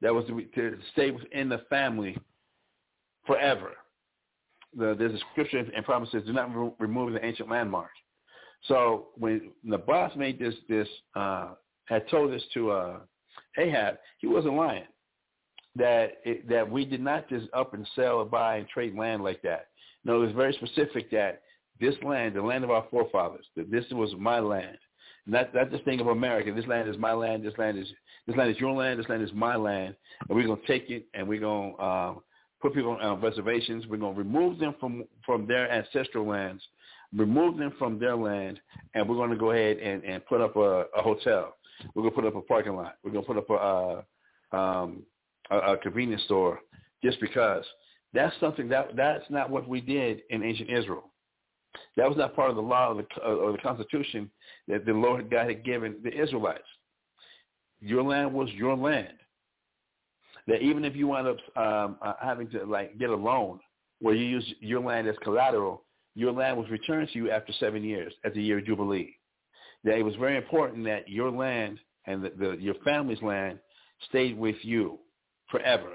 That was to, to stay within the family forever. The, there's a scripture in Proverbs says, "Do not re- remove the ancient landmark." So when Naboth made this, this uh, had told this to uh, Ahab, he wasn't lying that it, that we did not just up and sell or buy and trade land like that. No, it was very specific that this land, the land of our forefathers, that this was my land. Not not just think of America. This land is my land. This land is this land is your land. This land is my land, and we're gonna take it and we're gonna um, put people on uh, reservations. We're gonna remove them from from their ancestral lands, remove them from their land, and we're gonna go ahead and and put up a, a hotel. We're gonna put up a parking lot. We're gonna put up a uh, um, a, a convenience store just because. That's something that that's not what we did in ancient Israel. That was not part of the law of the, or the Constitution that the Lord God had given the Israelites. Your land was your land. That even if you wind up um, uh, having to like get a loan where you use your land as collateral, your land was returned to you after seven years at the year of Jubilee. That it was very important that your land and the, the, your family's land stayed with you forever.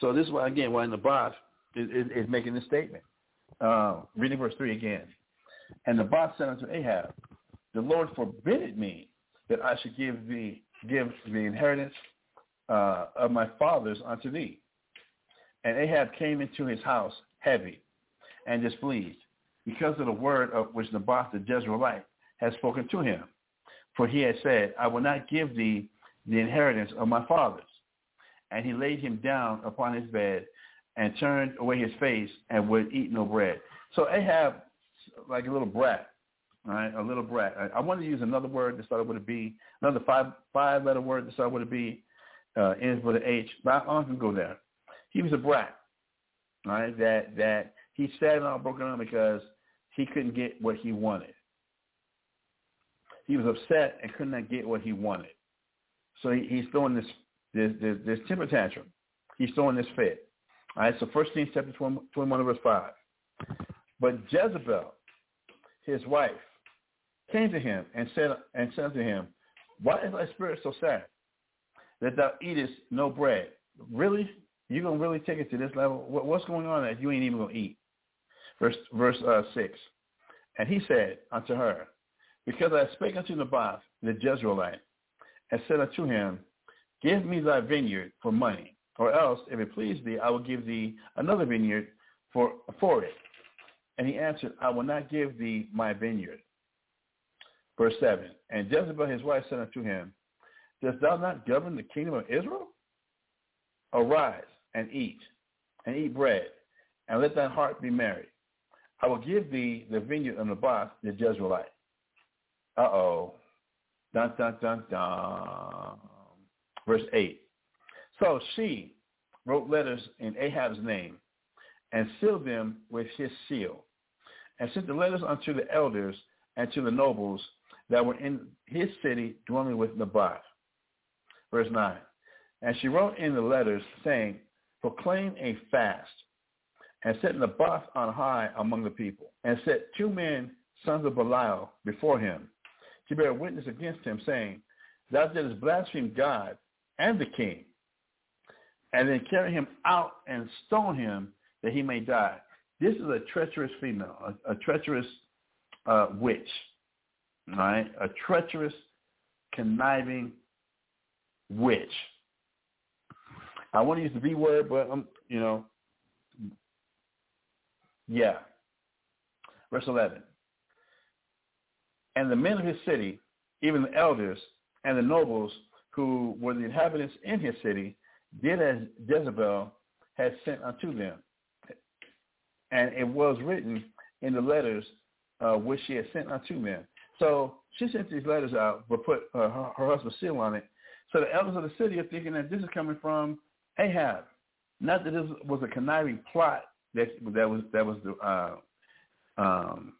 So this is why, again, why Naboth is, is, is making this statement. Uh, reading verse 3 again. And the Naboth said unto Ahab, The Lord forbid me that I should give thee give the inheritance uh, of my fathers unto thee. And Ahab came into his house heavy and displeased because of the word of which Naboth the Jezreelite had spoken to him. For he had said, I will not give thee the inheritance of my fathers and he laid him down upon his bed and turned away his face and would eat no bread. So Ahab, like a little brat, right? A little brat. I, I wanted to use another word that started with a B, another five five letter word that started with a B, uh, ends with an H. But going to go there. He was a brat, right? That that he sat on broken arm because he couldn't get what he wanted. He was upset and could not get what he wanted. So he, he's throwing this this, this, this temper tantrum. He's throwing this fit. All right, so First Kings chapter 21, verse 5. But Jezebel, his wife, came to him and said, and said to him, Why is thy spirit so sad that thou eatest no bread? Really? You to really take it to this level? What, what's going on that you ain't even to eat? Verse, verse uh, 6. And he said unto her, Because I spake unto Naboth the Jezreelite, and said unto him, Give me thy vineyard for money, or else, if it please thee, I will give thee another vineyard for, for it. And he answered, I will not give thee my vineyard. Verse 7, And Jezebel his wife said unto him, Dost thou not govern the kingdom of Israel? Arise and eat, and eat bread, and let thine heart be merry. I will give thee the vineyard of Naboth the Jezreelite. Uh-oh. Dun, dun, dun, dun. Verse 8. So she wrote letters in Ahab's name and sealed them with his seal and sent the letters unto the elders and to the nobles that were in his city dwelling with Naboth. Verse 9. And she wrote in the letters saying, proclaim a fast and set Naboth on high among the people and set two men, sons of Belial, before him to bear witness against him, saying, Thou didst blaspheme God and the king and then carry him out and stone him that he may die. This is a treacherous female, a, a treacherous uh, witch, right? A treacherous, conniving witch. I want to use the V word, but um, you know, yeah. Verse 11. And the men of his city, even the elders and the nobles who were the inhabitants in his city, did as Jezebel had sent unto them. And it was written in the letters uh, which she had sent unto them. So she sent these letters out, but put uh, her, her husband's seal on it. So the elders of the city are thinking that this is coming from Ahab, not that this was a conniving plot that that was that was the uh, um,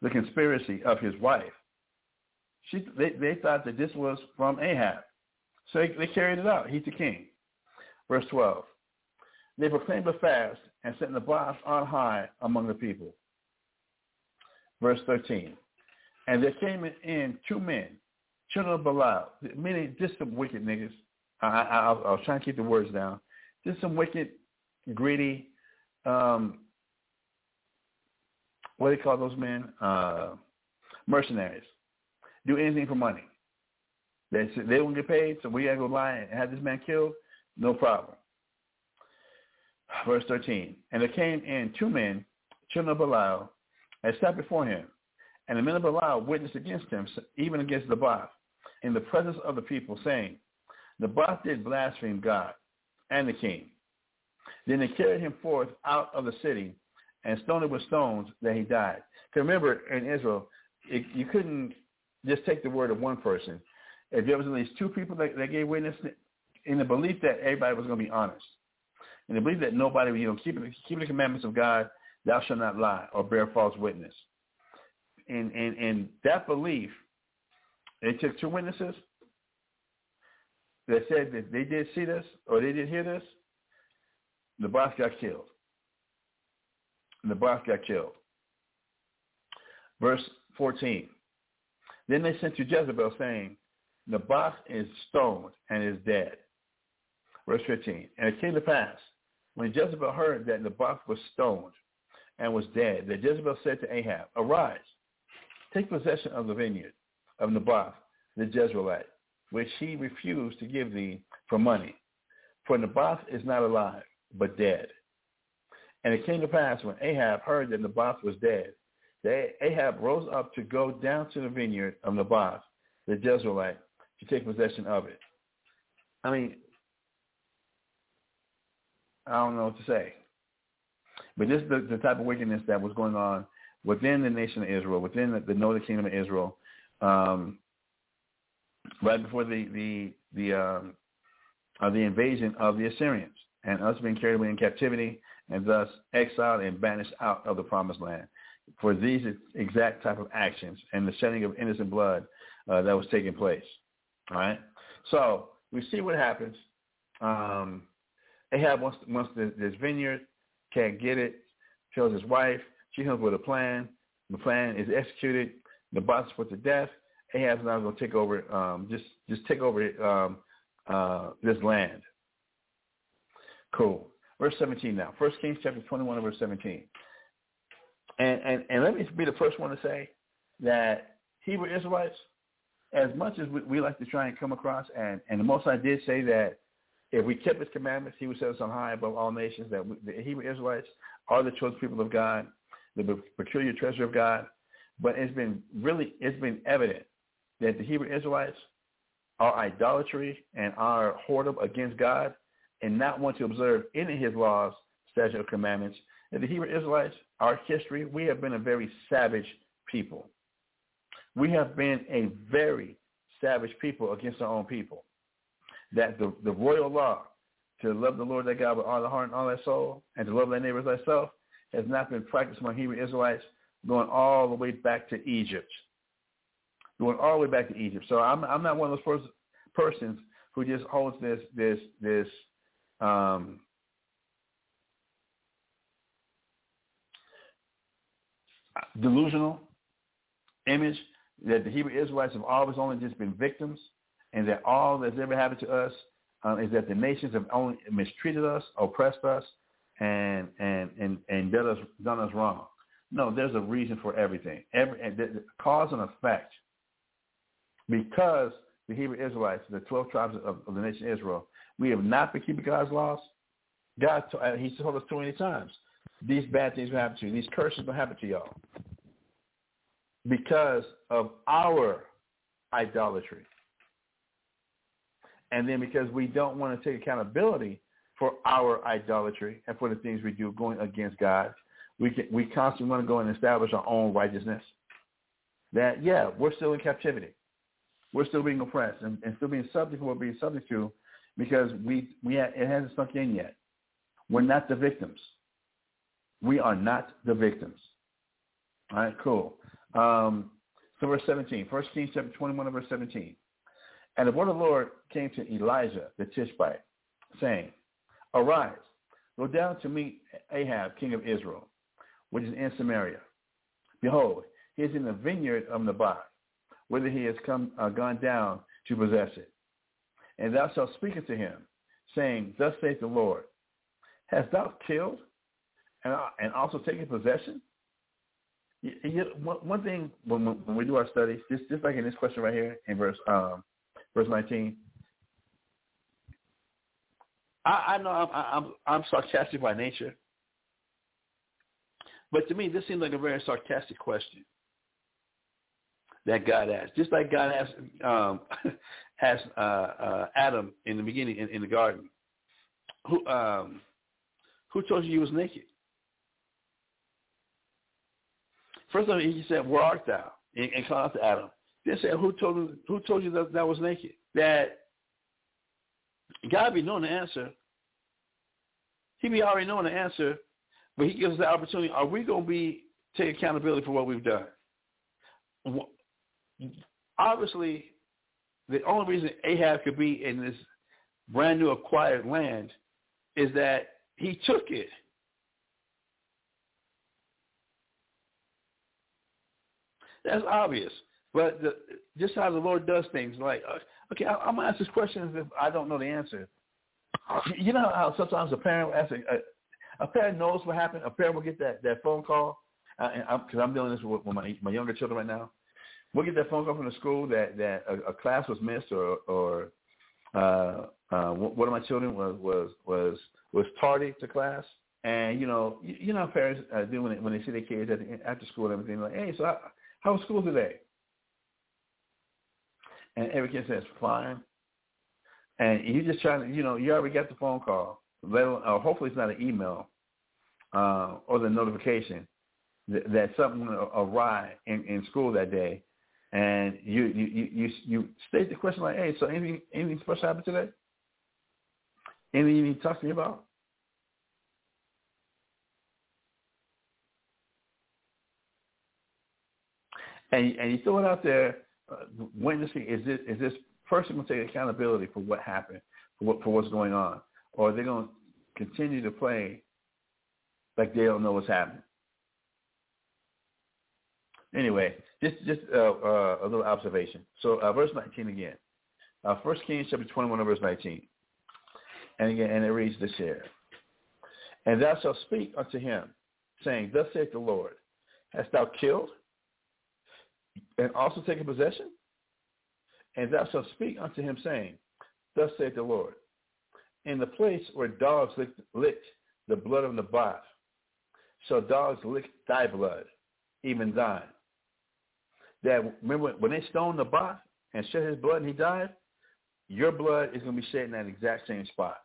the conspiracy of his wife. She they they thought that this was from Ahab, so they, they carried it out. He's the king. Verse twelve. They proclaimed a fast and set Naboth on high among the people. Verse 13. And there came in two men, children of Belial, meaning just some wicked niggas. I, I, I, I was trying to keep the words down. Just some wicked, greedy, um, what do they call those men? Uh, mercenaries. Do anything for money. They said they won't get paid, so we gotta go lie and have this man killed. No problem. Verse 13. And there came in two men, children of Belial, and sat before him. And the men of Belial witnessed against him, even against the Naboth, in the presence of the people, saying, the Naboth did blaspheme God and the king. Then they carried him forth out of the city and stoned him with stones that he died. Because remember, in Israel, it, you couldn't just take the word of one person. If there was at least two people that, that gave witness in the belief that everybody was going to be honest, in the belief that nobody, you know, keeping keeping the commandments of God, thou shalt not lie or bear false witness. And in in that belief, it took two witnesses that said that they did see this or they did hear this. Naboth got killed. Naboth got killed. Verse 14. Then they sent to Jezebel saying, Naboth is stoned and is dead. Verse 15. And it came to pass, when Jezebel heard that Naboth was stoned and was dead, that Jezebel said to Ahab, Arise, take possession of the vineyard of Naboth, the Jezreelite, which he refused to give thee for money. For Naboth is not alive, but dead. And it came to pass when Ahab heard that Naboth was dead, that Ahab rose up to go down to the vineyard of Naboth, the Jezreelite, to take possession of it. I mean, I don't know what to say. But this is the, the type of wickedness that was going on within the nation of Israel, within the, the northern kingdom of Israel, um, right before the the the um, uh, the invasion of the Assyrians and us being carried away in captivity and thus exiled and banished out of the promised land for these exact type of actions and the shedding of innocent blood uh, that was taking place. All right. So we see what happens. Um, Ahab wants, wants this vineyard, can't get it, tells his wife, she comes with a plan. The plan is executed. Naboth is put to death. Ahab's now going to take over, um, just just take over um, uh, this land. Cool. Verse 17 now. First Kings chapter 21 and verse 17. And, and, and let me be the first one to say that Hebrew Israelites, as much as we, we like to try and come across, and, and the Most High did say that if we kept his commandments, he would set us on high above all nations, that we, the Hebrew Israelites are the chosen people of God, the peculiar treasure of God. But it's been really, it's been evident that the Hebrew Israelites are idolatry and are whoredom against God and not want to observe any of his laws, statutes, or commandments. And the Hebrew Israelites, our history, we have been a very savage people. We have been a very savage people against our own people that the, the royal law to love the Lord thy God with all the heart and all thy soul, and to love thy neighbor as thyself, has not been practiced among Hebrew Israelites going all the way back to Egypt. Going all the way back to Egypt. So I'm I'm not one of those first persons who just holds this this this um, delusional image that the Hebrew Israelites have always only just been victims and that all that's ever happened to us um, is that the nations have only mistreated us, oppressed us, and and and and done us done us wrong. No, there's a reason for everything. Every the, cause and effect. Because the Hebrew Israelites, the twelve tribes of, of the nation Israel, we have not been keeping God's laws. God, uh, He told us too many times, these bad things will happen to you. These curses will happen to y'all because of our idolatry. And then because we don't want to take accountability for our idolatry and for the things we do going against God, we can, we constantly want to go and establish our own righteousness. That yeah, we're still in captivity, we're still being oppressed and, and still being subject to what we're being subject to, because we we ha- it hasn't sunk in yet. We're not the victims. We are not the victims. All right, cool. Um, so verse 17, 1 Kings chapter 21 and verse 17. And the word of the Lord came to Elijah the Tishbite, saying, Arise, go down to meet Ahab, king of Israel, which is in Samaria. Behold, he is in the vineyard of Naboth, whither he has come uh, gone down to possess it. And thou shalt speak unto him, saying, Thus saith the Lord, Hast thou killed and, uh, and also taken possession? You, you, one, one thing when, when we do our studies, just, just like in this question right here in verse um, verse 19, I, I know I'm, I'm I'm sarcastic by nature, but to me this seems like a very sarcastic question that God asked. Just like God asked um, asked uh, uh, Adam in the beginning in, in the garden, who um, who told you you was naked? First of all, he said, "Where art thou?" and, and called out to Adam. Then said, "Who told you, who told you that that was naked?" That God be knowing the answer. He be already knowing the answer, but he gives us the opportunity. Are we going to be take accountability for what we've done? Obviously, the only reason Ahab could be in this brand new acquired land is that he took it. That's obvious. But the, just how the Lord does things, like, uh, okay, I, I'm going to ask this question if I don't know the answer. You know how sometimes a parent will ask a, a parent knows what happened. A parent will get that, that phone call, because uh, I'm, I'm dealing this with, with my, my younger children right now. We'll get that phone call from the school that, that a, a class was missed or, or uh, uh, one of my children was, was, was, was tardy to class. And, you know, you, you know parents uh, do when they, when they see their kids at the, after school and everything, like, hey, so how, how was school today? And every kid says, fine. And you just trying to, you know, you already got the phone call. Let, or hopefully it's not an email uh, or the notification that, that something went awry in, in school that day. And you, you, you, you, you state the question like, hey, so anything, anything special happened today? Anything you need to talk to me about? And, and you throw it out there uh, witnessing, is this, is this person going to take accountability for what happened, for, what, for what's going on? Or are they going to continue to play like they don't know what's happening? Anyway, just just uh, uh, a little observation. So uh, verse 19 again. Uh, First Kings chapter 21 verse 19. And again, and it reads this here. And thou shalt speak unto him, saying, Thus saith the Lord, Hast thou killed and also taken possession? And thou shalt speak unto him, saying, Thus saith the Lord, In the place where dogs licked, licked the blood of Naboth, shall dogs lick thy blood, even thine. That remember when they stoned Naboth and shed his blood and he died, your blood is going to be shed in that exact same spot.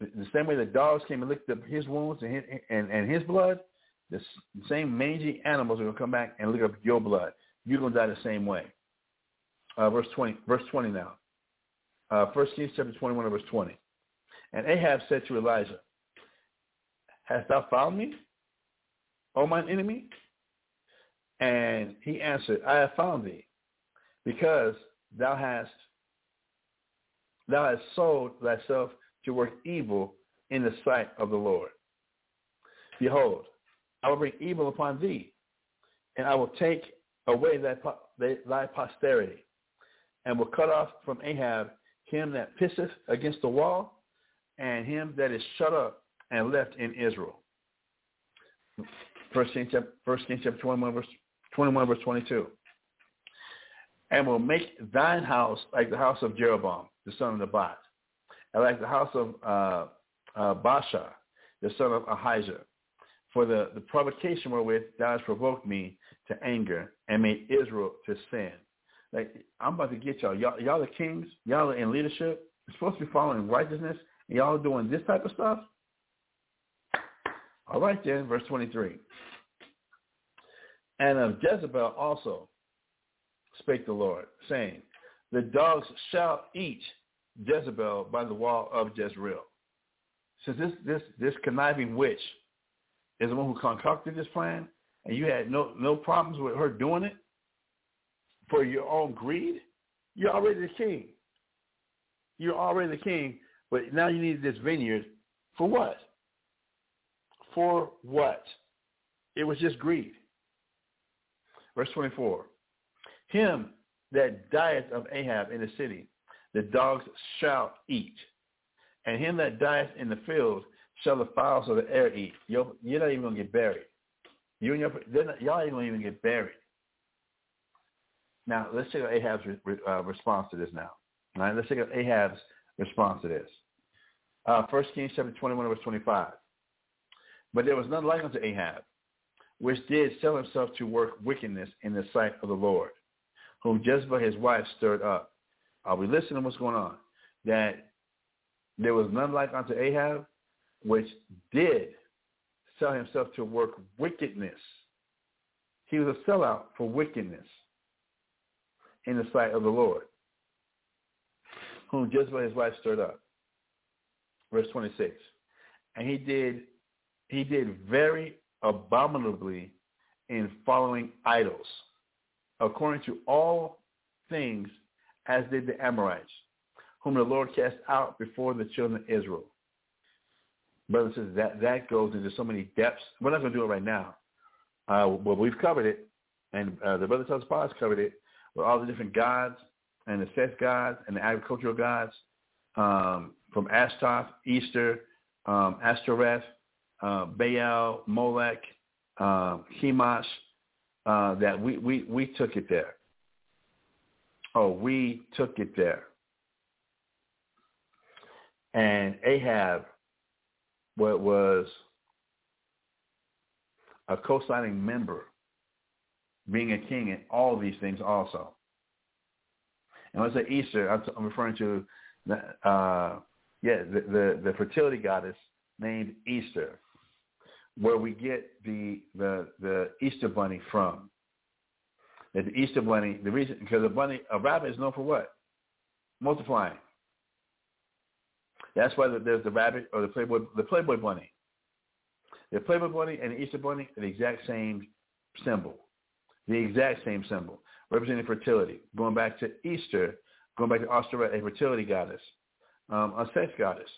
The same way the dogs came and licked up his wounds and his, and, and his blood, the same mangy animals are going to come back and lick up your blood. You're going to die the same way. Uh, verse 20, verse 20 now. Uh, First Kings chapter 21 verse 20. And Ahab said to Elijah, Hast thou found me, O mine enemy? And he answered, I have found thee, because thou hast thou hast sold thyself to work evil in the sight of the Lord. Behold, I will bring evil upon thee, and I will take away thy, thy posterity, and will cut off from Ahab him that pisseth against the wall, and him that is shut up and left in Israel. First Kings chapter, chapter 21, verse 21, verse 22. And will make thine house like the house of Jeroboam, the son of Nebat, and like the house of uh, uh, Baasha, the son of Ahijah, for the, the provocation wherewith thou hast provoked me to anger and made Israel to sin. Like I'm about to get y'all. Y'all, y'all are kings. Y'all are in leadership. You're supposed to be following righteousness, and y'all are doing this type of stuff. All right then, verse 23. And of Jezebel also spake the Lord, saying, The dogs shall eat Jezebel by the wall of Jezreel. Since this this this conniving witch is the one who concocted this plan, and you had no no problems with her doing it for your own greed, you're already the king. You're already the king, but now you need this vineyard for what? For what? It was just greed. Verse 24. Him that dieth of Ahab in the city, the dogs shall eat. And him that dieth in the field shall the fowls of the air eat. You're, you're not even going to get buried. You and your, not, y'all ain't going to even get buried. Now, let's check Ahab's re, uh, response to this now. Right, let's check Ahab's response to this. Uh, 1 Kings chapter 21, verse 25. But there was none like unto Ahab, which did sell himself to work wickedness in the sight of the Lord, whom Jezebel his wife stirred up. Are we listening to what's going on? That there was none like unto Ahab, which did sell himself to work wickedness. He was a sellout for wickedness in the sight of the Lord, whom Jezebel his wife stirred up. Verse 26. And he did he did very abominably in following idols, according to all things as did the Amorites, whom the Lord cast out before the children of Israel. Brothers and sisters, that, that goes into so many depths. We're not going to do it right now. Uh, but we've covered it, and uh, the Brother Tells Pods covered it with all the different gods and the sex gods and the agricultural gods um, from Ashtaroth, Easter, um, Ashtoreth, uh, Baal, Molech, uh, Chemosh, uh, that we, we, we took it there. Oh, we took it there. And Ahab what was a co-signing member, being a king in all these things also. And when I say Easter, I'm referring to uh, yeah, the, the, the fertility goddess named Easter where we get the the the Easter bunny from. That the Easter bunny, the reason because the bunny, a rabbit is known for what? Multiplying. That's why there's the rabbit or the Playboy the Playboy bunny. The Playboy bunny and the Easter bunny are the exact same symbol, the exact same symbol, representing fertility. Going back to Easter, going back to Ostara, a fertility goddess, um, a sex goddess.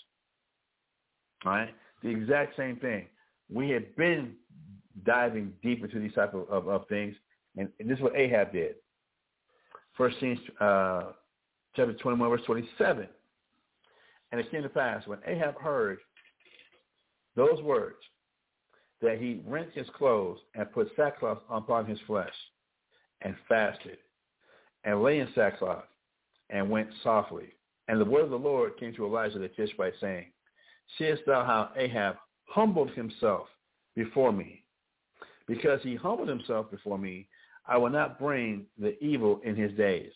All right, the exact same thing we had been diving deep into these type of, of, of things, and, and, this is what Ahab did. First Kings uh, chapter 21, verse 27. And it came to pass when Ahab heard those words that he rent his clothes and put sackcloth upon his flesh and fasted and lay in sackcloth and went softly. And the word of the Lord came to Elijah the Tishbite saying, Seest thou how Ahab humbled himself before me. Because he humbled himself before me, I will not bring the evil in his days.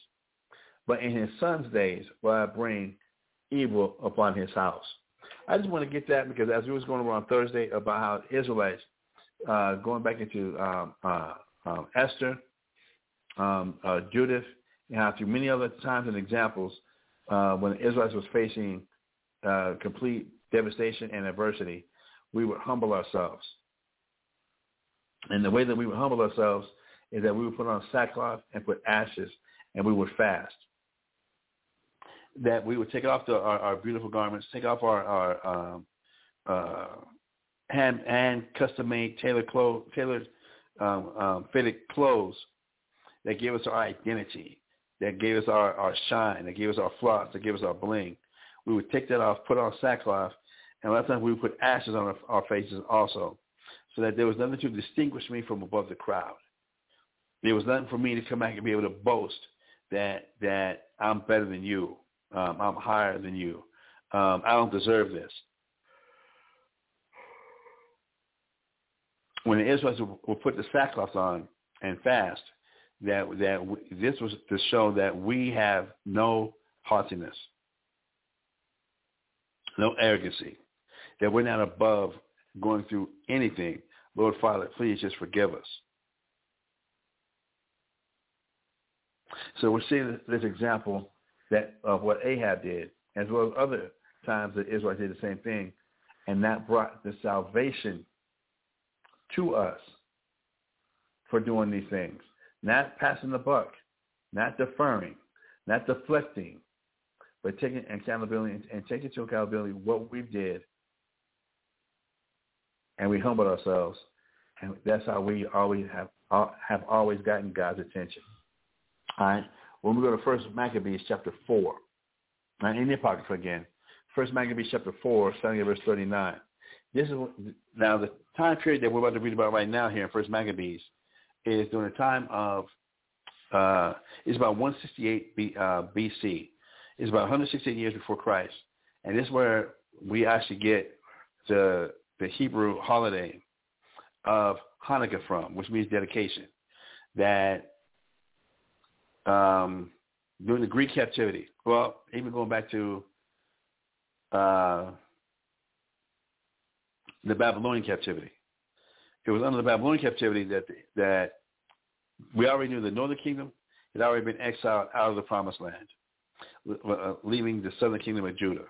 But in his son's days will I bring evil upon his house. I just want to get that because as we was going over on Thursday about how Israelites, uh, going back into um, uh, um, Esther, um, uh, Judith, and how through many other times and examples uh, when Israelites was facing uh, complete devastation and adversity, we would humble ourselves. And the way that we would humble ourselves is that we would put on sackcloth and put ashes and we would fast. That we would take off the, our, our beautiful garments, take off our, our um, uh, hand, custom made tailored clothes, tailored um, um, fitted clothes that gave us our identity, that gave us our, our shine, that gave us our floss, that gave us our bling. We would take that off, put on sackcloth, and a lot of times we would put ashes on our, our faces also, so that there was nothing to distinguish me from above the crowd. There was nothing for me to come back and be able to boast that that I'm better than you, um, I'm higher than you, um, I don't deserve this. When the Israelites would put the sackcloth on and fast, that that this was to show that we have no haughtiness, no arrogancy, that we're not above going through anything. Lord Father, please just forgive us. So we're seeing this example that of what Ahab did, as well as other times that Israel did the same thing, and that brought the salvation to us for doing these things. Not passing the buck, not deferring, not deflecting, but taking accountability and taking to accountability what we did, and we humbled ourselves, and that's how we always have have always gotten God's attention. All right. When we go to First Maccabees chapter four, now in the apocrypha again, First Maccabees chapter four, starting at verse thirty-nine. This is now the time period that we're about to read about right now here in First Maccabees is during the time of uh, it's about 168 B, uh, BC. It's about 168 years before Christ, and this is where we actually get the the Hebrew holiday of Hanukkah from, which means dedication. That um, during the Greek captivity, well, even going back to uh, the Babylonian captivity. It was under the Babylonian captivity that that we already knew the northern kingdom had already been exiled out of the promised land, uh, leaving the southern kingdom of Judah.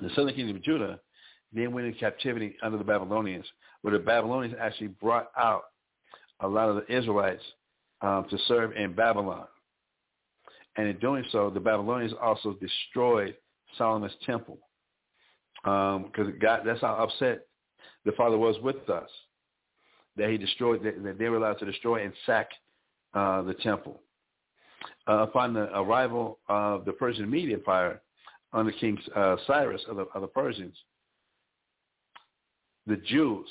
The southern kingdom of Judah then went into captivity under the Babylonians, where the Babylonians actually brought out a lot of the Israelites um, to serve in Babylon. And in doing so, the Babylonians also destroyed Solomon's temple because um, God, that's how upset the Father was with us that he destroyed, that they were allowed to destroy and sack uh, the temple. Uh, upon the arrival of the Persian Media Empire under King uh, Cyrus of the, of the Persians, the Jews,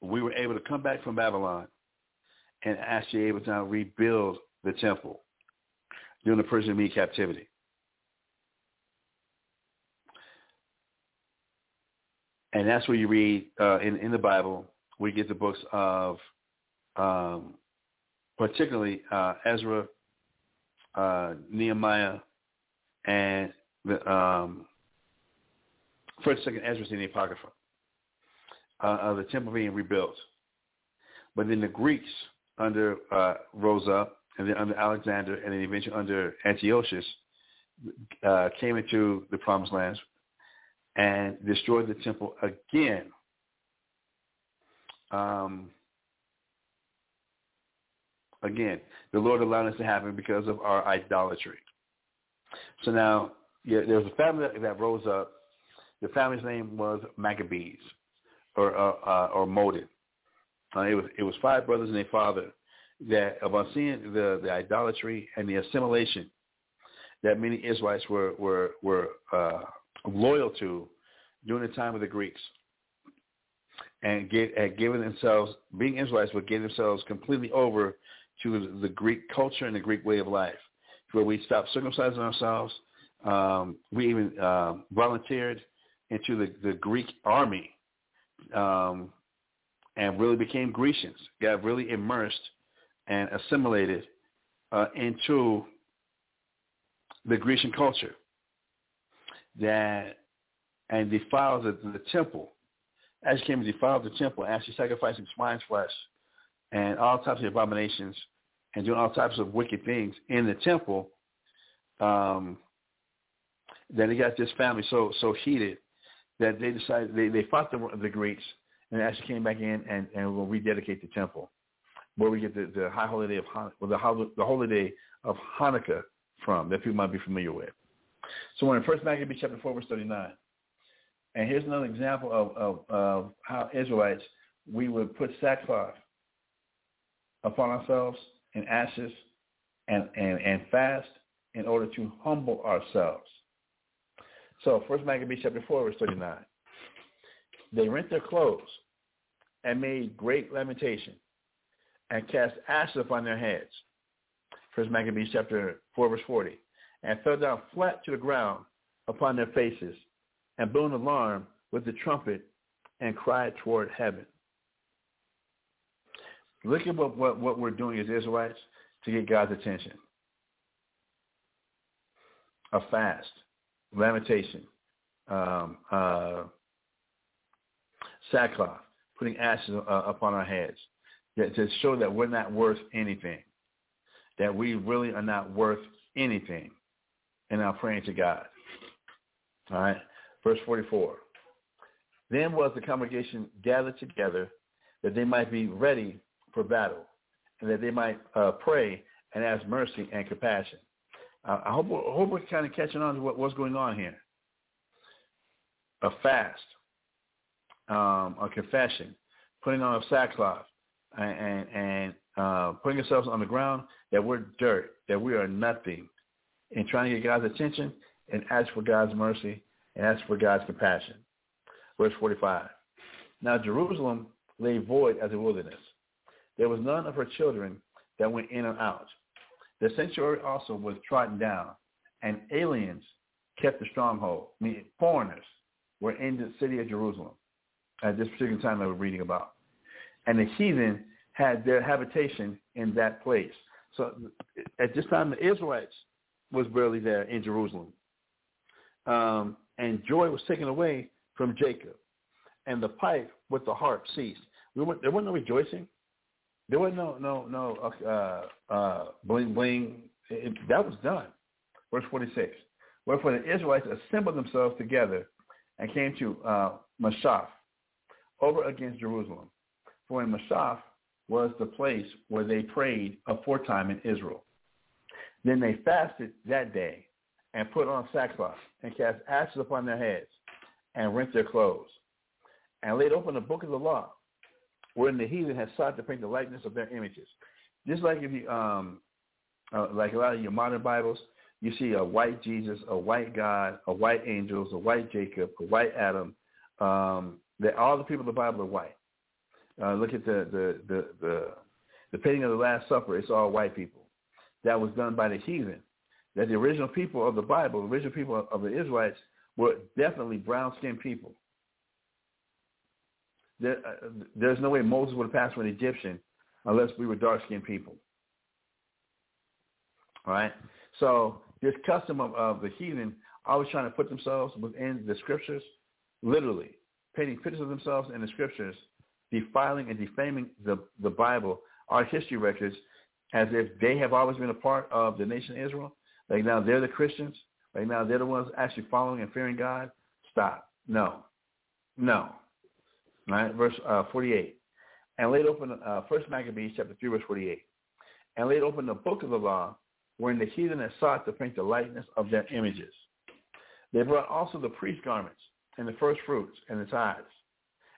we were able to come back from Babylon and actually able to rebuild the temple during the Persian Media captivity. and that's where you read uh, in in the Bible. We get the books of, um, particularly uh, Ezra, uh, Nehemiah, and the um, first, second Esdras in the Apocrypha uh, of the temple being rebuilt. But then the Greeks under uh, rose up, and then under Alexander, and then eventually under Antiochus, uh, came into the Promised Lands and destroyed the temple again. Um, again, the Lord allowed this to happen because of our idolatry. So now, yeah, there was a family that, that rose up. The family's name was Maccabees, or uh, uh, or Modin. Uh, it was it was five brothers and a father that about seeing the the idolatry and the assimilation that many Israelites were were were uh, loyal to during the time of the Greeks and get, had given themselves, being Israelites, would give themselves completely over to the Greek culture and the Greek way of life, where we stopped circumcising ourselves. Um, we even uh, volunteered into the, the Greek army um, and really became Grecians, got really immersed and assimilated uh, into the Grecian culture that and defiled the, the temple. As came and defiled the temple, actually sacrificing swine's flesh and all types of abominations and doing all types of wicked things in the temple, um, then he got this family so so heated that they decided they, they fought the, the Greeks and actually came back in and, and will rededicate the temple, where we get the, the high holiday of Han- well, the, the holiday of Hanukkah from that people might be familiar with. So when in First Maccabees chapter four verse thirty nine, and here's another example of, of, of how Israelites, we would put sackcloth upon ourselves in ashes and, and, and fast in order to humble ourselves. So First Maccabees chapter 4, verse 39. They rent their clothes and made great lamentation and cast ashes upon their heads. First Maccabees chapter 4, verse 40. And fell down flat to the ground upon their faces and blew an alarm with the trumpet and cried toward heaven. Look at what, what, what we're doing as Israelites to get God's attention. A fast, lamentation, um, uh, sackcloth, putting ashes uh, upon our heads to show that we're not worth anything, that we really are not worth anything, and now praying to God. All right, verse 44. Then was the congregation gathered together that they might be ready for battle, and that they might uh, pray and ask mercy and compassion. I hope, I hope we're kind of catching on to what, what's going on here. A fast, um, a confession, putting on a sackcloth, and, and, and uh, putting ourselves on the ground that we're dirt, that we are nothing, and trying to get God's attention and ask for God's mercy and ask for God's compassion. Verse 45. Now Jerusalem lay void as a wilderness. There was none of her children that went in or out. The sanctuary also was trodden down, and aliens kept the stronghold, meaning foreigners were in the city of Jerusalem at this particular time that we're reading about. And the heathen had their habitation in that place. So at this time, the Israelites was barely there in Jerusalem. Um, and joy was taken away from Jacob. And the pipe with the harp ceased. there wasn't no rejoicing. There was no no no uh, uh, bling bling. It, that was done. Verse 46. Wherefore the Israelites assembled themselves together and came to uh, Maspha over against Jerusalem. For in Maspha was the place where they prayed aforetime in Israel. Then they fasted that day and put on sackcloth and cast ashes upon their heads and rent their clothes and laid open the book of the law wherein the heathen had sought to paint the likeness of their images. Just like if you, um, uh, like a lot of your modern Bibles, you see a white Jesus, a white God, a white angels, a white Jacob, a white Adam. Um, that all the people of the Bible are white. Uh, look at the, the the the the painting of the Last Supper. It's all white people. That was done by the heathen. That the original people of the Bible, the original people of the Israelites, were definitely brown-skinned people uh, there's no way Moses would have passed for an Egyptian unless we were dark-skinned people. All right? So this custom of, of the heathen always trying to put themselves within the scriptures, literally, painting pictures of themselves in the scriptures, defiling and defaming the, the Bible, our history records, as if they have always been a part of the nation of Israel. Like now they're the Christians. Like now they're the ones actually following and fearing God. Stop. No. No right? Verse uh, 48. And laid open, uh, First Maccabees chapter 3, verse 48. And laid open the book of the law, wherein the heathen had sought to paint the likeness of their images. They brought also the priest garments, and the first fruits, and the tithes.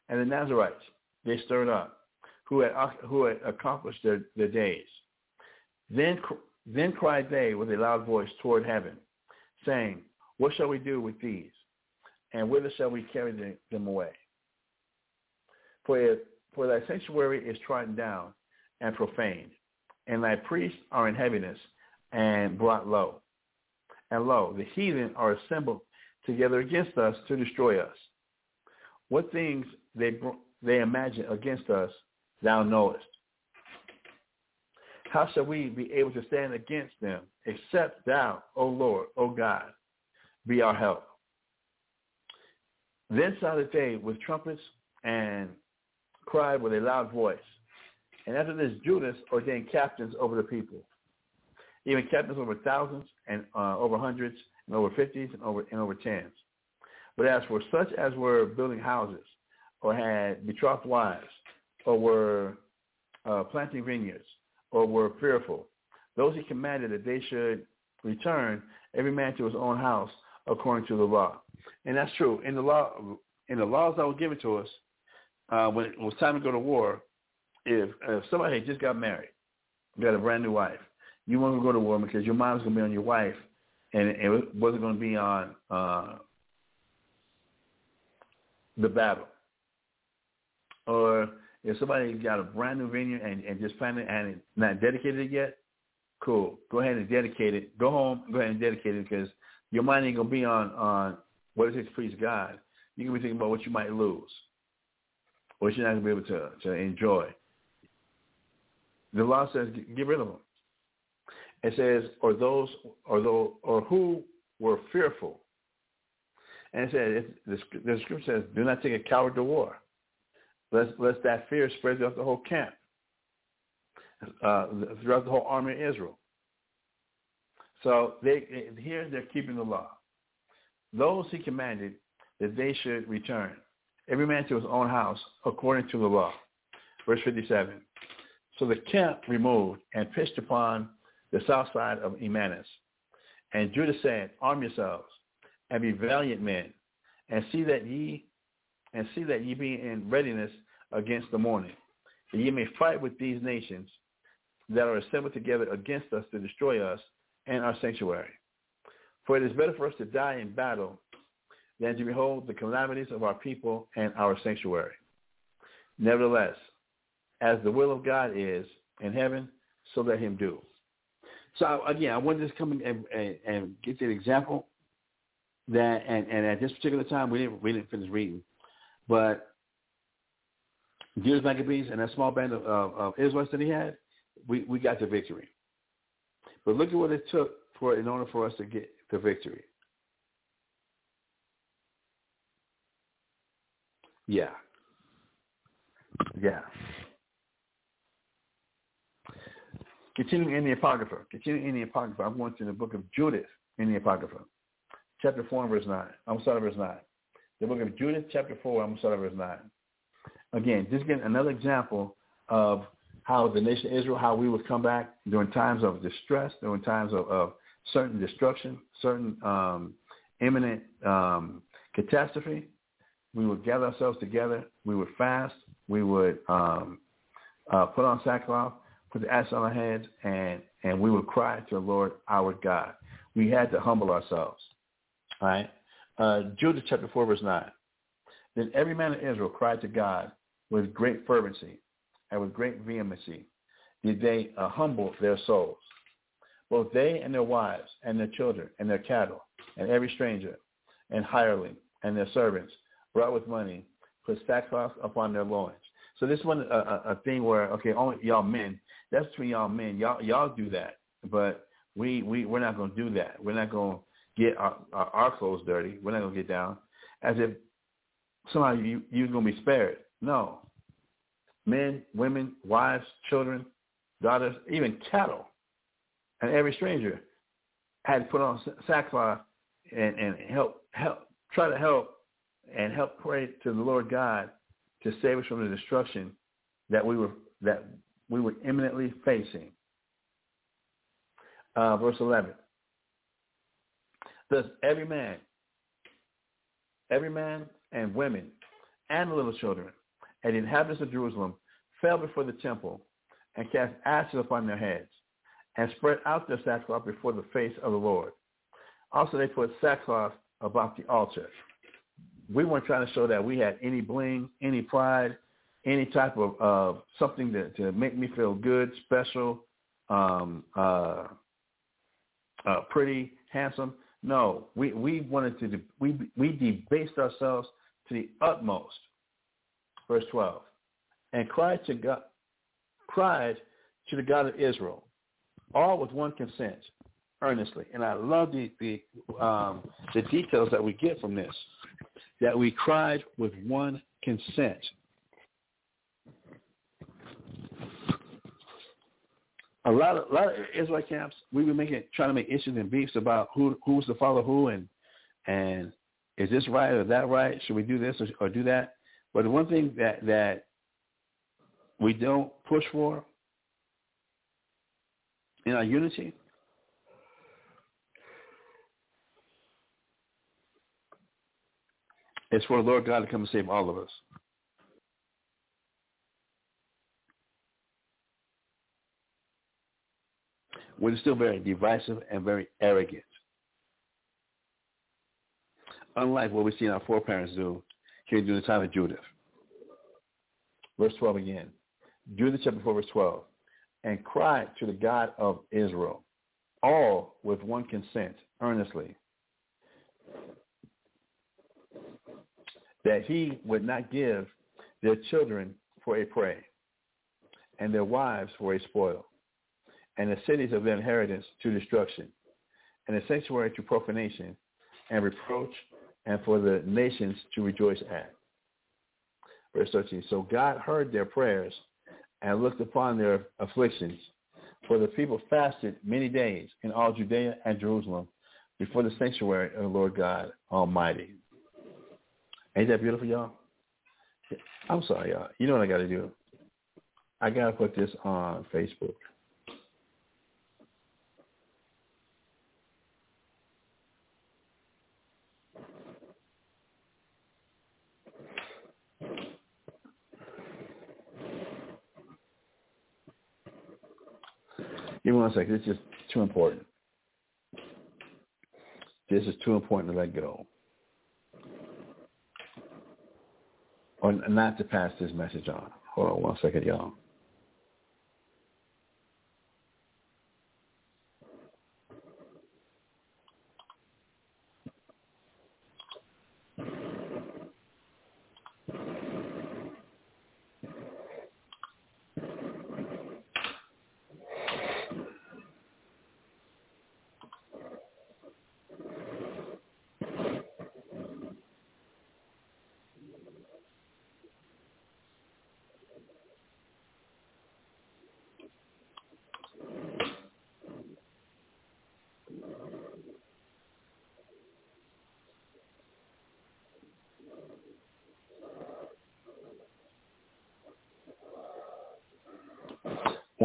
And the Nazarites they stirred up, who had, who had accomplished their, their days. Then, then cried they with a loud voice toward heaven, saying, What shall we do with these? And whither shall we carry them away? For, for thy sanctuary is trodden down and profaned, and thy priests are in heaviness and brought low. And lo, the heathen are assembled together against us to destroy us. What things they, they imagine against us, thou knowest. How shall we be able to stand against them, except thou, O Lord, O God, be our help? Then sounded they with trumpets and cried with a loud voice. And after this, Judas ordained captains over the people, even captains over thousands and uh, over hundreds and over fifties and over and over tens. But as for such as were building houses, or had betrothed wives, or were uh, planting vineyards, or were fearful, those he commanded that they should return every man to his own house according to the law. And that's true. In the law, in the laws that were given to us, uh, when it was time to go to war, if if somebody just got married, got a brand new wife, you want to go to war because your mind's going to be on your wife, and it wasn't going to be on uh, the battle. Or if somebody got a brand new vineyard and, and just planted and not dedicated it yet, cool. Go ahead and dedicate it. Go home. Go ahead and dedicate it because your mind ain't gonna be on on what it takes to please God. You're gonna be thinking about what you might lose, what you're not gonna be able to to enjoy. The law says get rid of them. It says, or those, or those, or who were fearful. And it says, the, the scripture says, do not take a coward to war, lest, lest that fear spread throughout the whole camp, uh, throughout the whole army of Israel. So they here they're keeping the law. Those he commanded that they should return, every man to his own house according to the law. Verse 57. So the camp removed and pitched upon the south side of Emmaus. And Judah said, Arm yourselves and be valiant men, and see that ye and see that ye be in readiness against the morning, that ye may fight with these nations that are assembled together against us to destroy us and our sanctuary. For it is better for us to die in battle than to behold the calamities of our people and our sanctuary. Nevertheless, as the will of God is in heaven, so let him do. So again, I wanted to come and, and, and get the example that, and, and at this particular time, we didn't we didn't finish reading, but Judas Maccabees and that small band of, of, of Israelites that he had, we, we got the victory. But look at what it took for in order for us to get the victory. Yeah. Yeah. Continuing in the Apocrypha. Continuing in the Apocrypha. I'm going to the book of Judith in the Apocrypha. Chapter 4 and verse 9. I'm start verse 9. The book of Judith, chapter 4, I'm start verse 9. Again, just getting another example of how the nation of Israel, how we would come back during times of distress, during times of, of certain destruction, certain um, imminent um, catastrophe. We would gather ourselves together. We would fast. We would um, uh, put on sackcloth put the ash on our heads, and, and we would cry to the Lord our God. We had to humble ourselves. All right? Uh, Judith chapter 4, verse 9. Then every man of Israel cried to God with great fervency and with great vehemency did they uh, humble their souls, both they and their wives and their children and their cattle and every stranger and hireling and their servants brought with money put sackcloth upon their loins. So this one a, a, thing where okay, only y'all men that's between y'all men. Y'all y'all do that, but we we we're not going to do that. We're not going to get our, our, our clothes dirty. We're not going to get down as if somehow you you're going to be spared. No, men, women, wives, children, daughters, even cattle, and every stranger had to put on sackcloth and and help help try to help and help pray to the Lord God to save us from the destruction that we were that we were imminently facing. Uh, verse 11. Thus every man, every man and women and the little children and the inhabitants of Jerusalem fell before the temple and cast ashes upon their heads and spread out their sackcloth before the face of the Lord. Also they put sackcloth about the altar. We weren't trying to show that we had any bling, any pride, any type of uh, something to, to make me feel good, special, um, uh, uh, pretty, handsome. No, we, we wanted to, we, we debased ourselves to the utmost. Verse 12. And cried to God, cried to the God of Israel, all with one consent, earnestly. And I love the, the, um, the details that we get from this, that we cried with one consent. a lot of a lot of camps, we were making trying to make issues and beefs about who who's to follow who and and is this right or that right? Should we do this or, or do that? But the one thing that that we don't push for in our unity It's for the Lord God to come and save all of us. We're still very divisive and very arrogant. Unlike what we see our foreparents do here during the time of Judith. Verse 12 again. Judith chapter 4, verse 12. And cried to the God of Israel, all with one consent, earnestly, that he would not give their children for a prey, and their wives for a spoil, and the cities of their inheritance to destruction, and the sanctuary to profanation, and reproach, and for the nations to rejoice at. Verse 13, so God heard their prayers and looked upon their afflictions. For the people fasted many days in all Judea and Jerusalem before the sanctuary of the Lord God Almighty. Ain't that beautiful, y'all? I'm sorry, y'all. You know what I got to do? I got to put this on Facebook. Give me one second. This is too important. This is too important to let go. Or not to pass this message on. Hold on one second, y'all.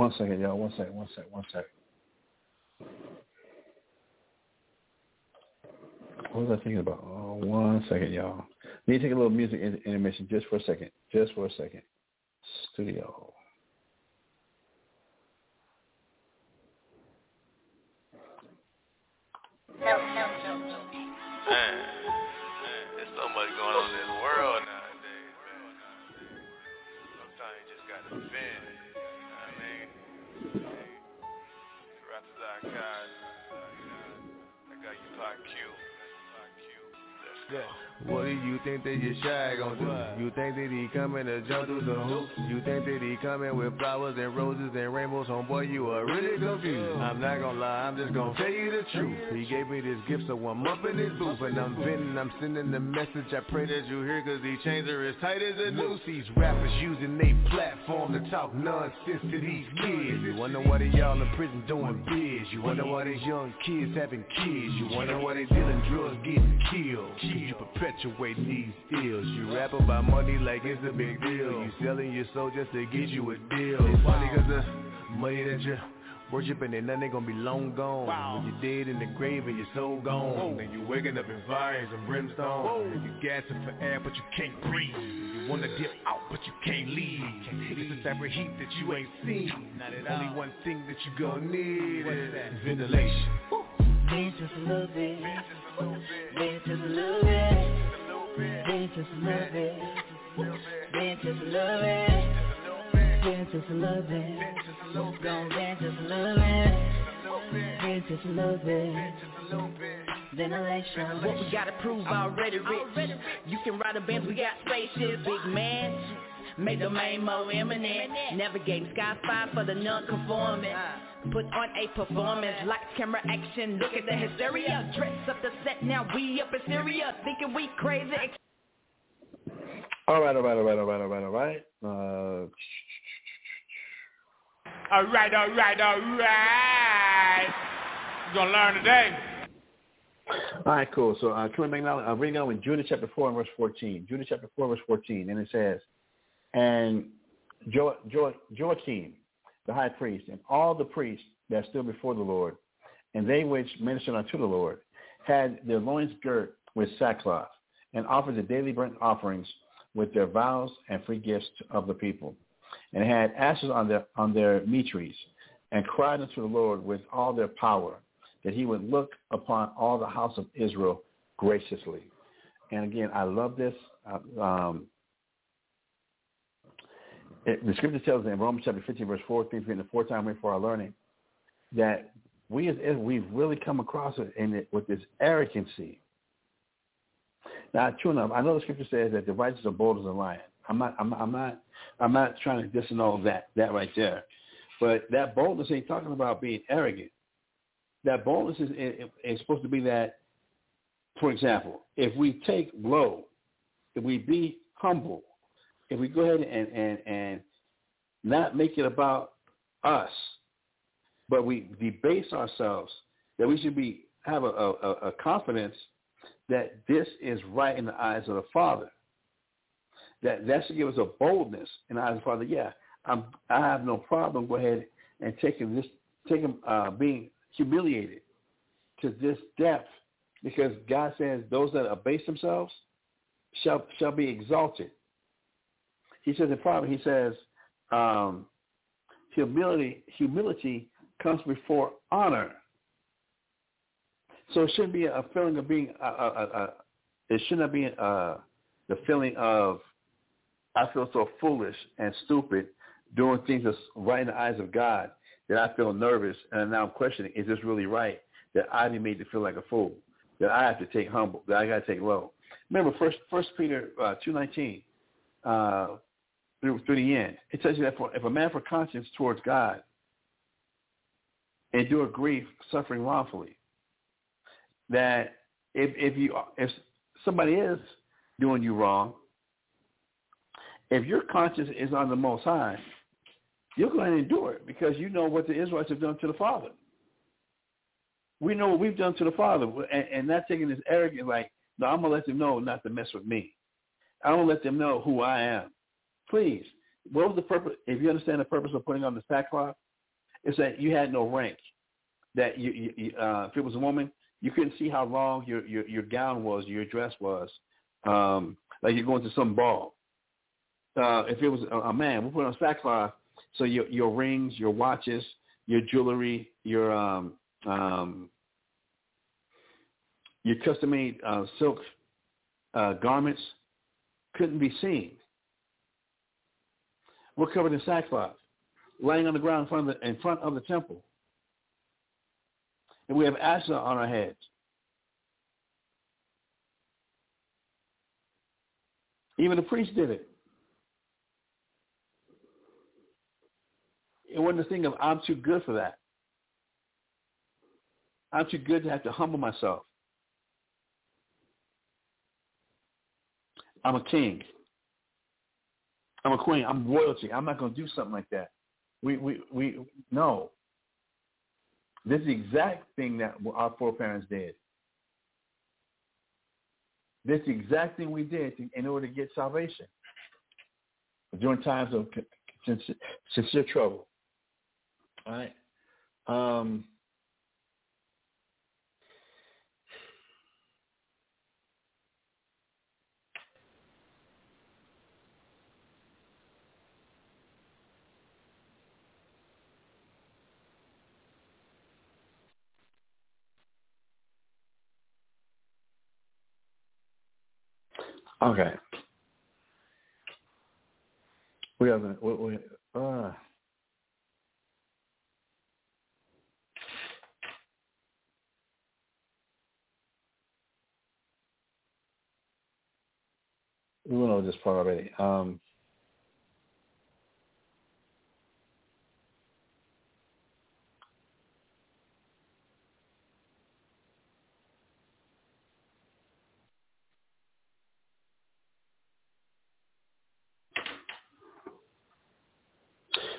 One second, y'all. One second, one second, one second. What was I thinking about? Oh, one second, y'all. Need to take a little music intermission just for a second. Just for a second. Studio. Coming with flowers and roses and rainbows? Homeboy, really confused. I'm not gonna lie, I'm just gonna tell you the truth. He gave me this gift, so I'm up in his booth and I'm venting, I'm sending the message. I pray that you hear, cause these chains are as tight as a noose. These rappers using their platform to talk nonsense to these kids. You wonder why they y'all in prison doing biz. You wonder why these young kids having kids. You wonder why they dealing drugs getting killed. You perpetuating these deals. You rap about money like it's a big deal. You selling your soul just to get you a deal. It's funny cause the money that you worshiping and nothing gonna be long gone. Wow. When you're dead in the grave and your soul gone. Whoa. Then you're waking up in fires and brimstone. Whoa. And you gasping for air but you can't breathe. You wanna dip out but you can't leave. It's the type of heat that you ain't seen. Not at Only one thing that you gonna need is ventilation. Dance just a little bit. Dance just a little bit. Dance just a little bit. Dance just a little bit. Dance just a little bit. Gon' dance just a little bit. Dance just a little bit. Ventilation. What we gotta prove already rich. You can ride a Benz, we got spaceships, big man. Make the main more imminent. Navigating sky five for the non-conforming. Put on a performance, lights, camera, action. Look at the hysteria. Dress up the set, now we up in Syria. Thinking we crazy. All right, all right, all right, all right, all right, all right. Uh, all right, all right, all right. You're going to learn today. All right, cool. So uh, back now, uh, reading on in Judith chapter 4 and verse 14. Judith chapter 4 verse 14. And it says, And jo- jo- Joachim, the high priest, and all the priests that stood before the Lord, and they which ministered unto the Lord, had their loins girt with sackcloth, and offered the daily burnt offerings with their vows and free gifts of the people, and had ashes on their on their mitres, and cried unto the Lord with all their power, that he would look upon all the house of Israel graciously. And again, I love this. Uh, um, it, the scripture tells in Romans chapter 15, verse 4, things written the four time for our learning, that we as we've really come across it in it with this arrogancy. Now, true enough, I know the scripture says that the righteous are bold as a lion. I'm not, I'm, I'm not, I'm not trying to disannul that, that right there. But that boldness ain't talking about being arrogant. That boldness is, is, is supposed to be that, for example, if we take low, if we be humble, if we go ahead and, and, and not make it about us, but we debase ourselves, that we should be have a, a, a confidence that this is right in the eyes of the Father. That that should give us a boldness in the Father. Yeah, I'm, I have no problem. Go ahead and taking this, taking uh, being humiliated to this depth, because God says those that abase themselves shall shall be exalted. He says in Proverbs, he says, um, humility humility comes before honor. So it shouldn't be a feeling of being. Uh, uh, uh, it should not be uh, the feeling of I feel so foolish and stupid doing things that's right in the eyes of God that I feel nervous and now I'm questioning, is this really right? That I be made to feel like a fool. That I have to take humble. That I got to take low. Remember, First First Peter uh, two nineteen uh, through through the end. It tells you that for, if a man for conscience towards God endure grief, suffering wrongfully, that if if you if somebody is doing you wrong, if your conscience is on the Most High, you're going to endure it because you know what the Israelites have done to the Father. We know what we've done to the Father, and, and not taking this arrogant like, no, I'm gonna let them know not to mess with me. I'm gonna let them know who I am. Please, what was the purpose? If you understand the purpose of putting on the sackcloth, it's that you had no rank. That you, you uh, if it was a woman, you couldn't see how long your your, your gown was, your dress was, um, like you're going to some ball. Uh, if it was a, a man, we put on sackcloth so your your rings, your watches, your jewelry, your um, um, your custom made uh, silk uh, garments couldn't be seen. We're covered in sackcloth, laying on the ground in front of the, in front of the temple, and we have ashes on our heads. Even the priest did it. It wasn't a thing of I'm too good for that. I'm too good to have to humble myself. I'm a king. I'm a queen. I'm royalty. I'm not going to do something like that. We, we, we, no. This is the exact thing that our foreparents did. This is the exact thing we did in order to get salvation during times of sincere trouble. All right. Um, Okay. We have a, we, we, uh, we went over this part already. Um,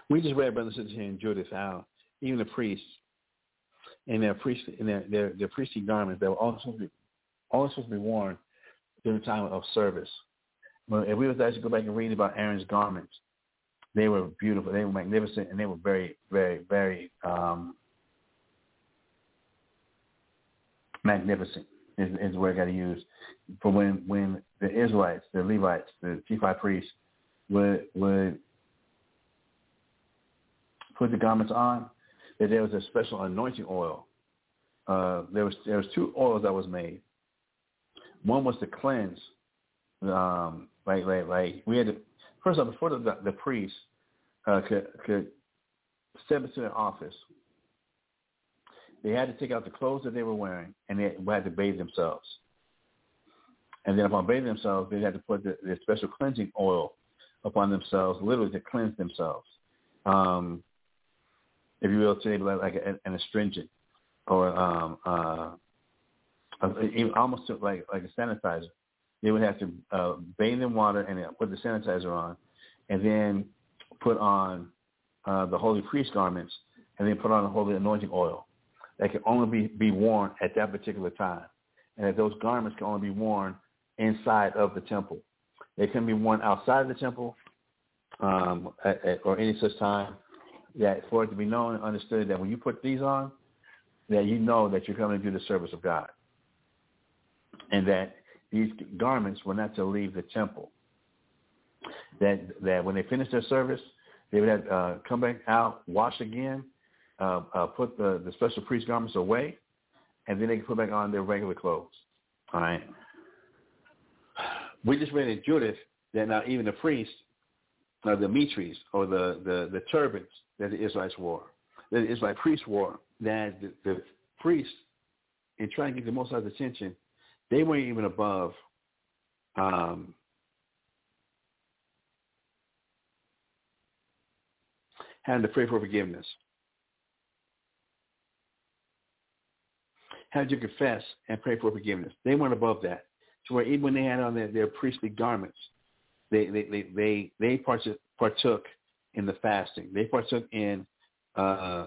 we just read Brother Sister and Judith how even the priests in their priest in their their, their priestly garments they were also supposed to be always supposed to be worn during the time of service. If we was actually go back and read about Aaron's garments, they were beautiful, they were magnificent, and they were very, very, very um, magnificent. Is, is the word I got to use for when when the Israelites, the Levites, the chief high priests would would put the garments on, that there was a special anointing oil. Uh, there was there was two oils that was made. One was to cleanse, um, like like like we had to, first of all before the the priest uh, could could step into their office, they had to take out the clothes that they were wearing and they had to bathe themselves. And then upon bathing themselves, they had to put the, the special cleansing oil upon themselves, literally to cleanse themselves. Um, if you will, today like, like an astringent or um, uh, almost like like a sanitizer. They would have to uh, bathe in water and put the sanitizer on, and then put on uh, the holy priest garments, and then put on the holy anointing oil that can only be, be worn at that particular time, and that those garments can only be worn inside of the temple. They can be worn outside of the temple um, at, at, or any such time that for it to be known and understood that when you put these on, that you know that you're coming to do the service of God. And that these garments were not to leave the temple. That that when they finished their service, they would have uh, come back out, wash again, uh, uh, put the, the special priest garments away, and then they can put back on their regular clothes. All right. We just read in Judith that now even the priests, uh, the mitris or the, the, the turbans that the Israelites wore, that the Israelite priests wore, that the, the priests, in trying to get the most of attention, they weren't even above um, having to pray for forgiveness. Had to confess and pray for forgiveness. They weren't above that. To where even when they had on their, their priestly garments, they they they they, they partook, partook in the fasting. They partook in uh,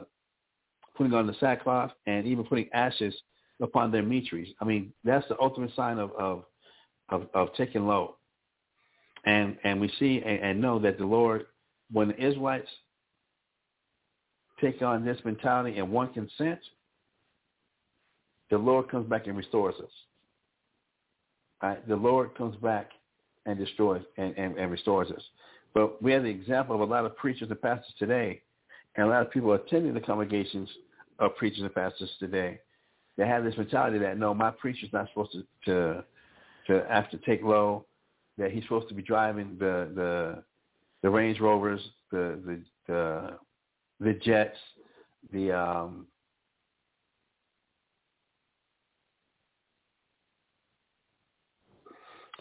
putting on the sackcloth and even putting ashes upon their mitris. I mean, that's the ultimate sign of of of, of taking low. And and we see and, and know that the Lord, when the Israelites take on this mentality and one consent, the Lord comes back and restores us. Right? The Lord comes back and destroys and, and, and restores us. But we have the example of a lot of preachers and pastors today, and a lot of people attending the congregations of preachers and pastors today. They have this mentality that no, my preacher's not supposed to to, to have to take low. That he's supposed to be driving the the the Range Rovers, the the the, the jets, the um,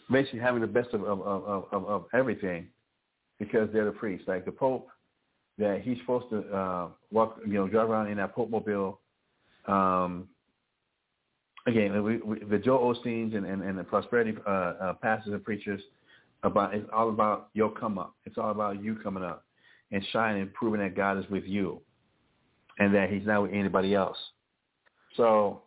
basically having the best of of, of, of, of everything because they're the priests. Like the Pope, that he's supposed to uh, walk, you know, drive around in that Pope mobile. Um, again, we, we, the Joel Osteens and, and, and the prosperity uh, uh, pastors and preachers about it's all about your come up. It's all about you coming up and shining, and proving that God is with you, and that He's not with anybody else. So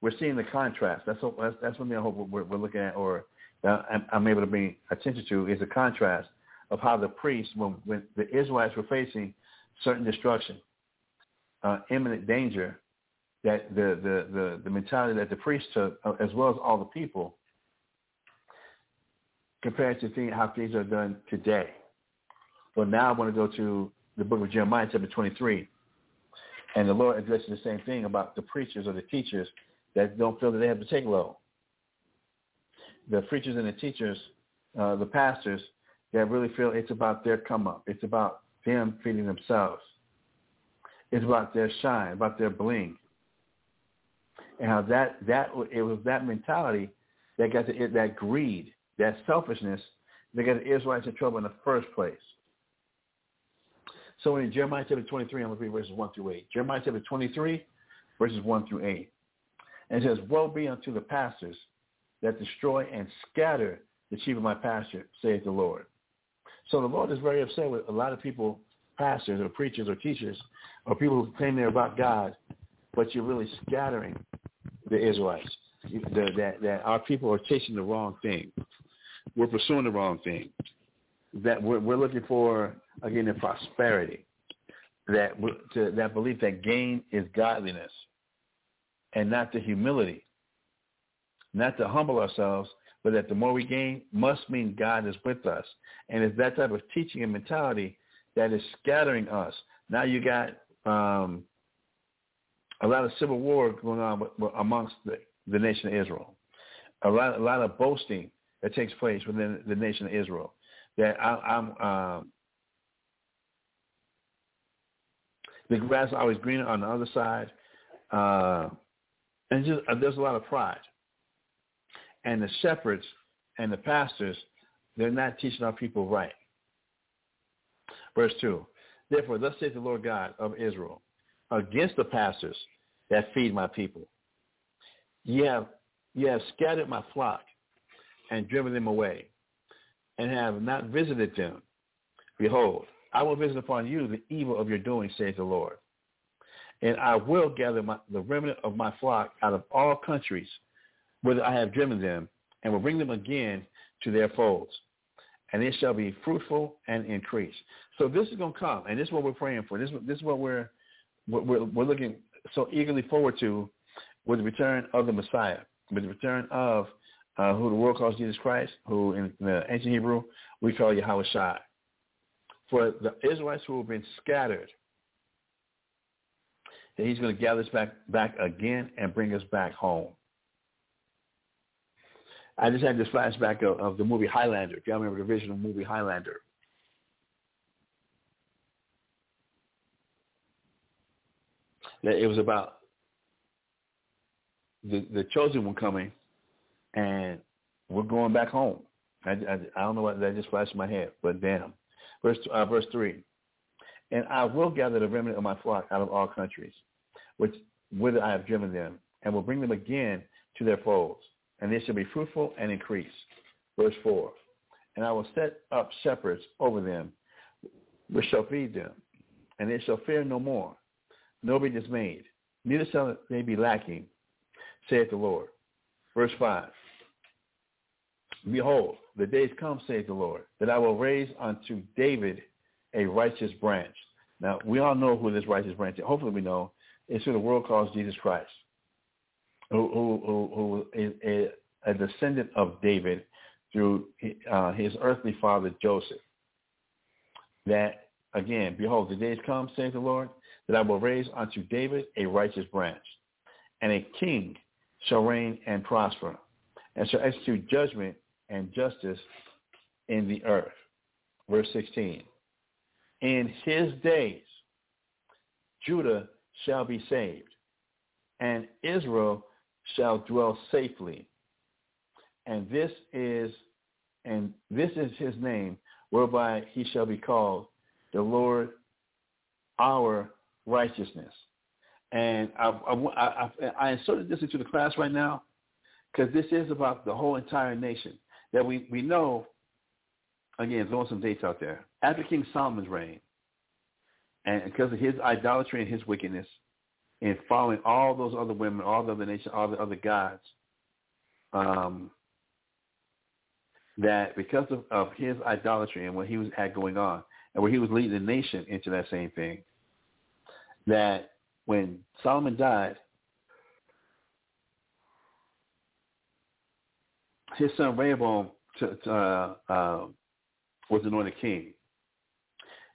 we're seeing the contrast. That's what, that's, that's I hope we're, we're looking at, or I'm, I'm able to bring attention to, is the contrast of how the priests, when, when the Israelites were facing certain destruction, uh, imminent danger, that the, the, the, the mentality that the priests took, uh, as well as all the people, compared to how things are done today. Well, now I want to go to the book of Jeremiah, chapter 23. And the Lord addresses the same thing about the preachers or the teachers that don't feel that they have to take low. The preachers and the teachers, uh, the pastors, that really feel it's about their come up. It's about them feeding themselves. It's about their shine, about their bling. And how that, that it was that mentality that got the, that greed, that selfishness that got the Israelites in trouble in the first place. So in Jeremiah chapter 23, I'm going to read verses 1 through 8. Jeremiah chapter 23, verses 1 through 8. And it says, Woe be unto the pastors that destroy and scatter the sheep of my pasture, saith the Lord. So the Lord is very upset with a lot of people, pastors or preachers or teachers, or people who claim they're about God, but you're really scattering the Israelites. The, that, that our people are chasing the wrong thing. We're pursuing the wrong thing. That we're, we're looking for, again, the prosperity. That, to, that belief that gain is godliness and not the humility. Not to humble ourselves, but that the more we gain must mean God is with us. And it's that type of teaching and mentality that is scattering us. Now you got um, a lot of civil war going on amongst the, the nation of Israel. A lot, a lot of boasting that takes place within the nation of Israel. That I, am um, the grass is always greener on the other side, uh, and just uh, there's a lot of pride. And the shepherds and the pastors, they're not teaching our people right. Verse two. Therefore, thus saith the Lord God of Israel, against the pastors that feed my people. You have, ye have scattered my flock and driven them away, and have not visited them. Behold, I will visit upon you the evil of your doing, saith the Lord. And I will gather my, the remnant of my flock out of all countries whither I have driven them, and will bring them again to their folds. And it shall be fruitful and increase. So this is going to come, and this is what we're praying for. This, this is what we're, we're, we're looking so eagerly forward to with the return of the Messiah, with the return of uh, who the world calls Jesus Christ, who in the ancient Hebrew we call Yahawashi. For the Israelites who have been scattered, that he's going to gather us back, back again and bring us back home. I just had this flashback of, of the movie Highlander. If y'all remember the original movie Highlander. That it was about the the chosen one coming and we're going back home. I, I, I don't know what that just flashed in my head, but damn. Verse uh, verse three, and I will gather the remnant of my flock out of all countries, which whither I have driven them, and will bring them again to their folds, and they shall be fruitful and increase. Verse four, and I will set up shepherds over them, which shall feed them, and they shall fear no more, nor be dismayed, neither shall they be lacking, saith the Lord. Verse 5. Behold, the days come, saith the Lord, that I will raise unto David a righteous branch. Now, we all know who this righteous branch is. Hopefully we know. It's who the world calls Jesus Christ, who, who, who is a, a, descendant of David through uh, his earthly father, Joseph. That, again, behold, the days come, saith the Lord, that I will raise unto David a righteous branch, and a king shall reign and prosper, and shall execute judgment and justice in the earth. Verse 16. In his days, Judah shall be saved, and Israel shall dwell safely. And this is and this is his name, whereby he shall be called the Lord our righteousness. And I, I, I, I inserted this into the class right now because this is about the whole entire nation. That we, we know, again, throwing some dates out there. After King Solomon's reign, and because of his idolatry and his wickedness, and following all those other women, all the other nations, all the other gods, um, that because of, of his idolatry and what he was had going on, and where he was leading the nation into that same thing, that when Solomon died, his son Rehoboam uh, uh, was anointed king.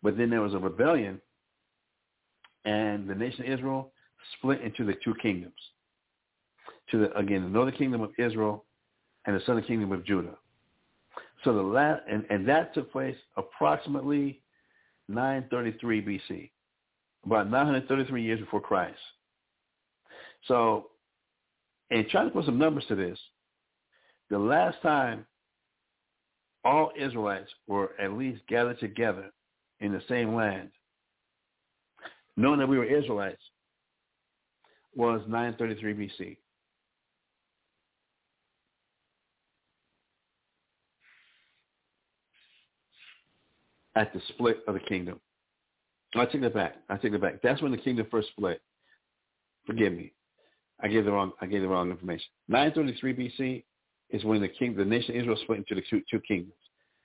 But then there was a rebellion, and the nation of Israel split into the two kingdoms. To the, again, the northern kingdom of Israel and the southern kingdom of Judah. So the last, and, and that took place approximately 933 BC about 933 years before Christ. So, and trying to put some numbers to this, the last time all Israelites were at least gathered together in the same land, knowing that we were Israelites, was 933 BC. At the split of the kingdom. I take that back. I take that back. That's when the kingdom first split. Forgive me. I gave the wrong. I gave the wrong information. 933 BC is when the king, the nation of Israel split into the two, two kingdoms.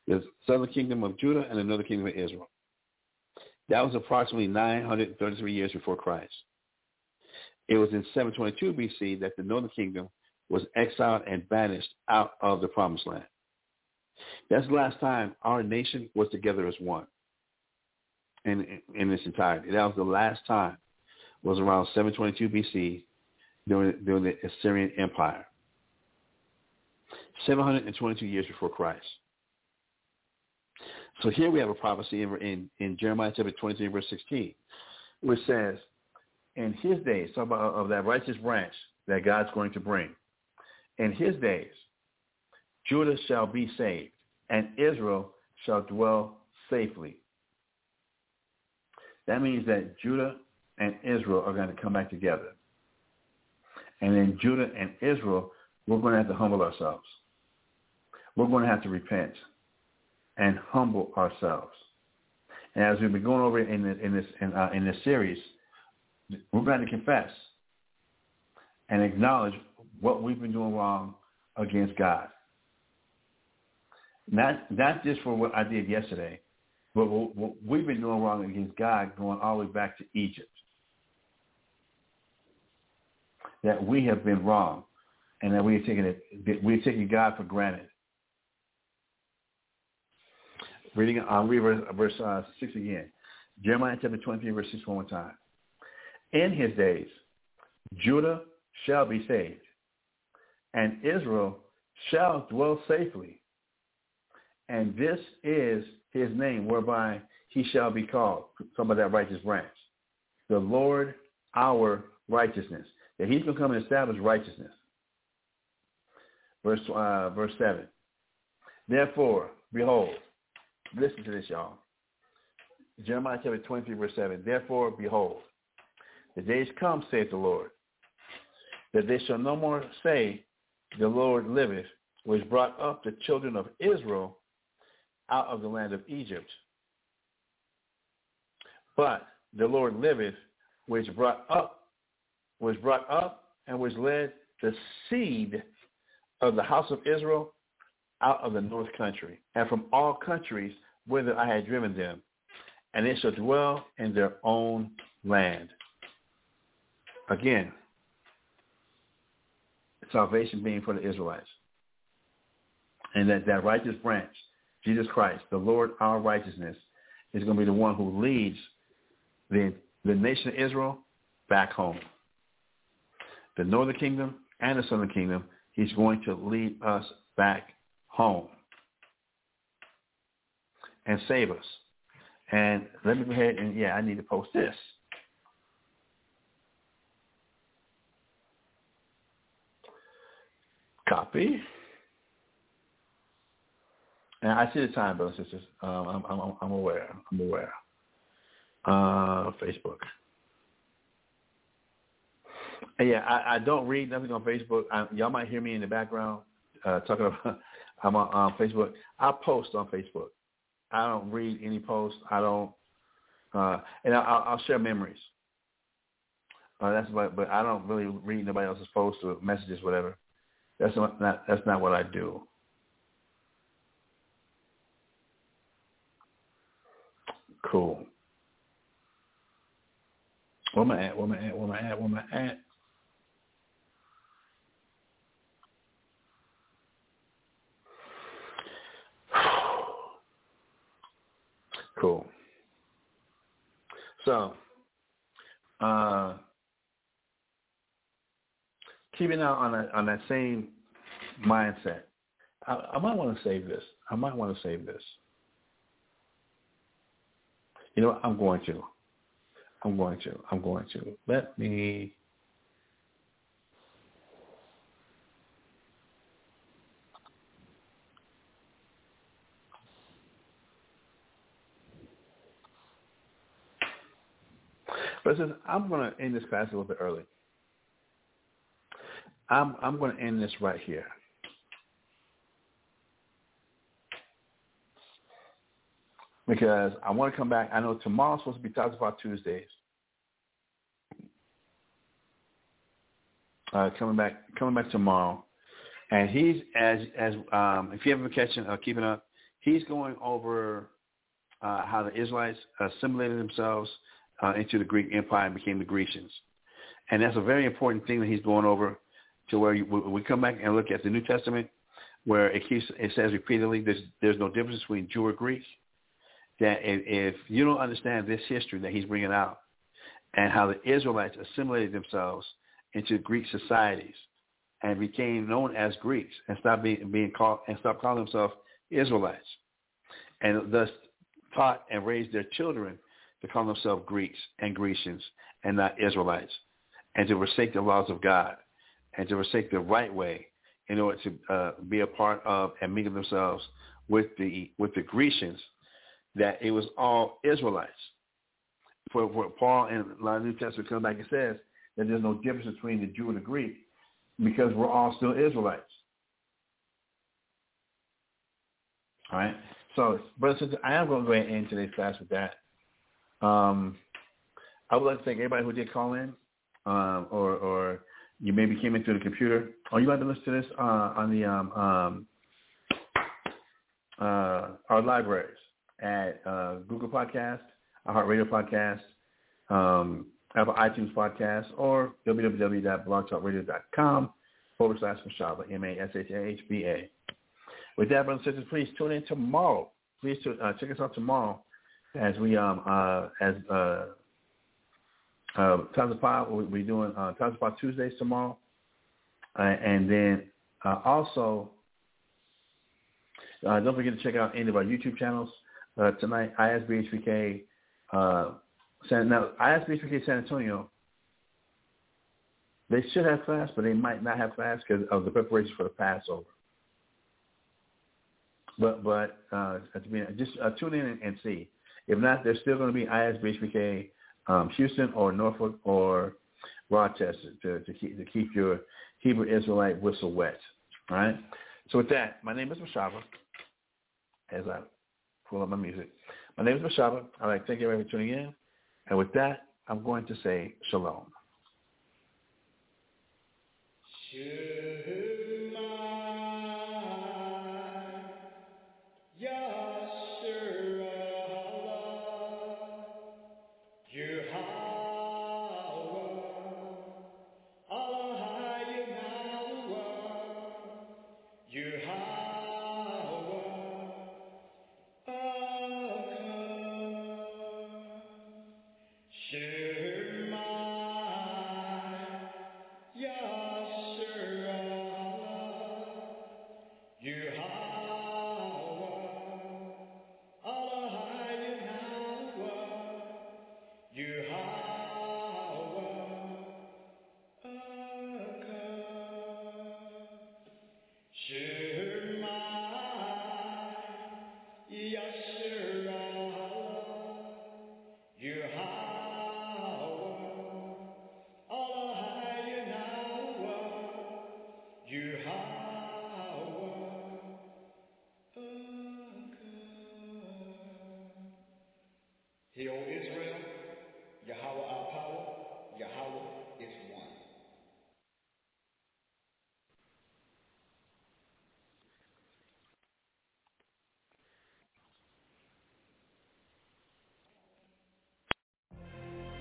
The southern kingdom of Judah and another kingdom of Israel. That was approximately 933 years before Christ. It was in 722 BC that the northern kingdom was exiled and banished out of the promised land. That's the last time our nation was together as one. In in its entirety. That was the last time. It was around 722 BC during during the Assyrian Empire. 722 years before Christ. So here we have a prophecy in, in, in Jeremiah chapter 23, verse 16, which says, in his days, talk about of that righteous branch that God's going to bring. In his days, Judah shall be saved, and Israel shall dwell safely. That means that Judah and Israel are going to come back together. And then Judah and Israel, we're going to have to humble ourselves. We're going to have to repent and humble ourselves. And as we've been going over in in this in, uh, in this series, we're going to confess and acknowledge what we've been doing wrong against God. Not not just for what I did yesterday, but what we've been doing wrong against God going all the way back to Egypt. That we have been wrong, and that we are taking it, we're taking God for granted. Reading, I'll read verse, verse uh, 6 again. Jeremiah chapter 23, verse 6 one more time. In his days, Judah shall be saved, and Israel shall dwell safely. And this is his name whereby he shall be called, some of that righteous branch. The Lord our righteousness. That he's going to come and establish righteousness. Verse, uh, verse 7. Therefore, behold, Listen to this, y'all. Jeremiah chapter 23, verse 7. Therefore, behold, the days come, saith the Lord, that they shall no more say, the Lord liveth, which brought up the children of Israel out of the land of Egypt. But the Lord liveth, which brought up, was brought up and which led the seed of the house of Israel out of the north country, and from all countries whither I had driven them, and they shall dwell in their own land. Again, salvation being for the Israelites. And that, that righteous branch, Jesus Christ, the Lord our righteousness, is going to be the one who leads the, the nation of Israel back home. The northern kingdom and the southern kingdom, he's going to lead us back home and save us. And let me go ahead and, yeah, I need to post this. Copy. And I see the time, brothers and sisters. Um, I'm, I'm, I'm aware. I'm aware. Uh, Facebook. And yeah, I, I don't read nothing on Facebook. I, y'all might hear me in the background uh, talking about I'm on, on Facebook. I post on Facebook. I don't read any posts. I don't, uh, and I'll, I'll share memories. Uh, that's what, but I don't really read nobody else's posts or messages, whatever. That's not, not that's not what I do. Cool. Where am I at? Where am I at? Where am I at? Where am I at? Cool. So, uh, keeping out on that on that same mindset, I, I might want to save this. I might want to save this. You know, I'm going to. I'm going to. I'm going to. Let me But says, I'm going to end this class a little bit early. I'm I'm going to end this right here. Because I want to come back. I know tomorrow's supposed to be talked about Tuesdays. Uh, coming back coming back tomorrow. And he's as as um, if you haven't been catching uh, keeping up, he's going over uh, how the Israelites assimilated themselves uh, into the Greek Empire and became the Grecians. And that's a very important thing that he's going over to where you, we come back and look at the New Testament where it keeps it says repeatedly there's there's no difference between Jew or Greek. That if, if you don't understand this history that he's bringing out and how the Israelites assimilated themselves into Greek societies and became known as Greeks and stopped being, being called and stopped calling themselves Israelites and thus taught and raised their children to call themselves Greeks and Grecians and not Israelites and to forsake the laws of God and to forsake the right way in order to uh, be a part of and mingle themselves with the with the Grecians, that it was all Israelites. For, for Paul in a lot of New Testament comes back and says that there's no difference between the Jew and the Greek because we're all still Israelites. All right. So, brothers and I am going to go ahead and end today's class with that. Um, I would like to thank everybody who did call in, um, or, or you maybe came in through the computer, or you might to listen to this uh, on the um, um, uh, our libraries at uh, Google Podcast, iHeartRadio Podcast, um, Apple iTunes Podcast, or www.blogtalkradio.com forward slash Mashahba, M-A-S-H-A-H-B-A. With that, brothers and sisters, please tune in tomorrow. Please uh, check us out tomorrow as we um uh as uh uh Times of Five we'll be doing uh Times of Five Tuesdays tomorrow. Uh, and then uh, also uh, don't forget to check out any of our YouTube channels. Uh, tonight, ISBHPK, uh, San, now ISBHPK San Antonio, they should have class, but they might not have class because of the preparation for the Passover. But but uh, just uh, tune in and, and, see. If not, there's still going to be ISBHPK um, Houston or Norfolk or Rochester to, to keep to keep your Hebrew Israelite whistle wet. All right. So with that, my name is Mashahba. As I up my music, my name is Mashahba. I'd like to thank you everybody for tuning in. And with that, I'm going to say shalom.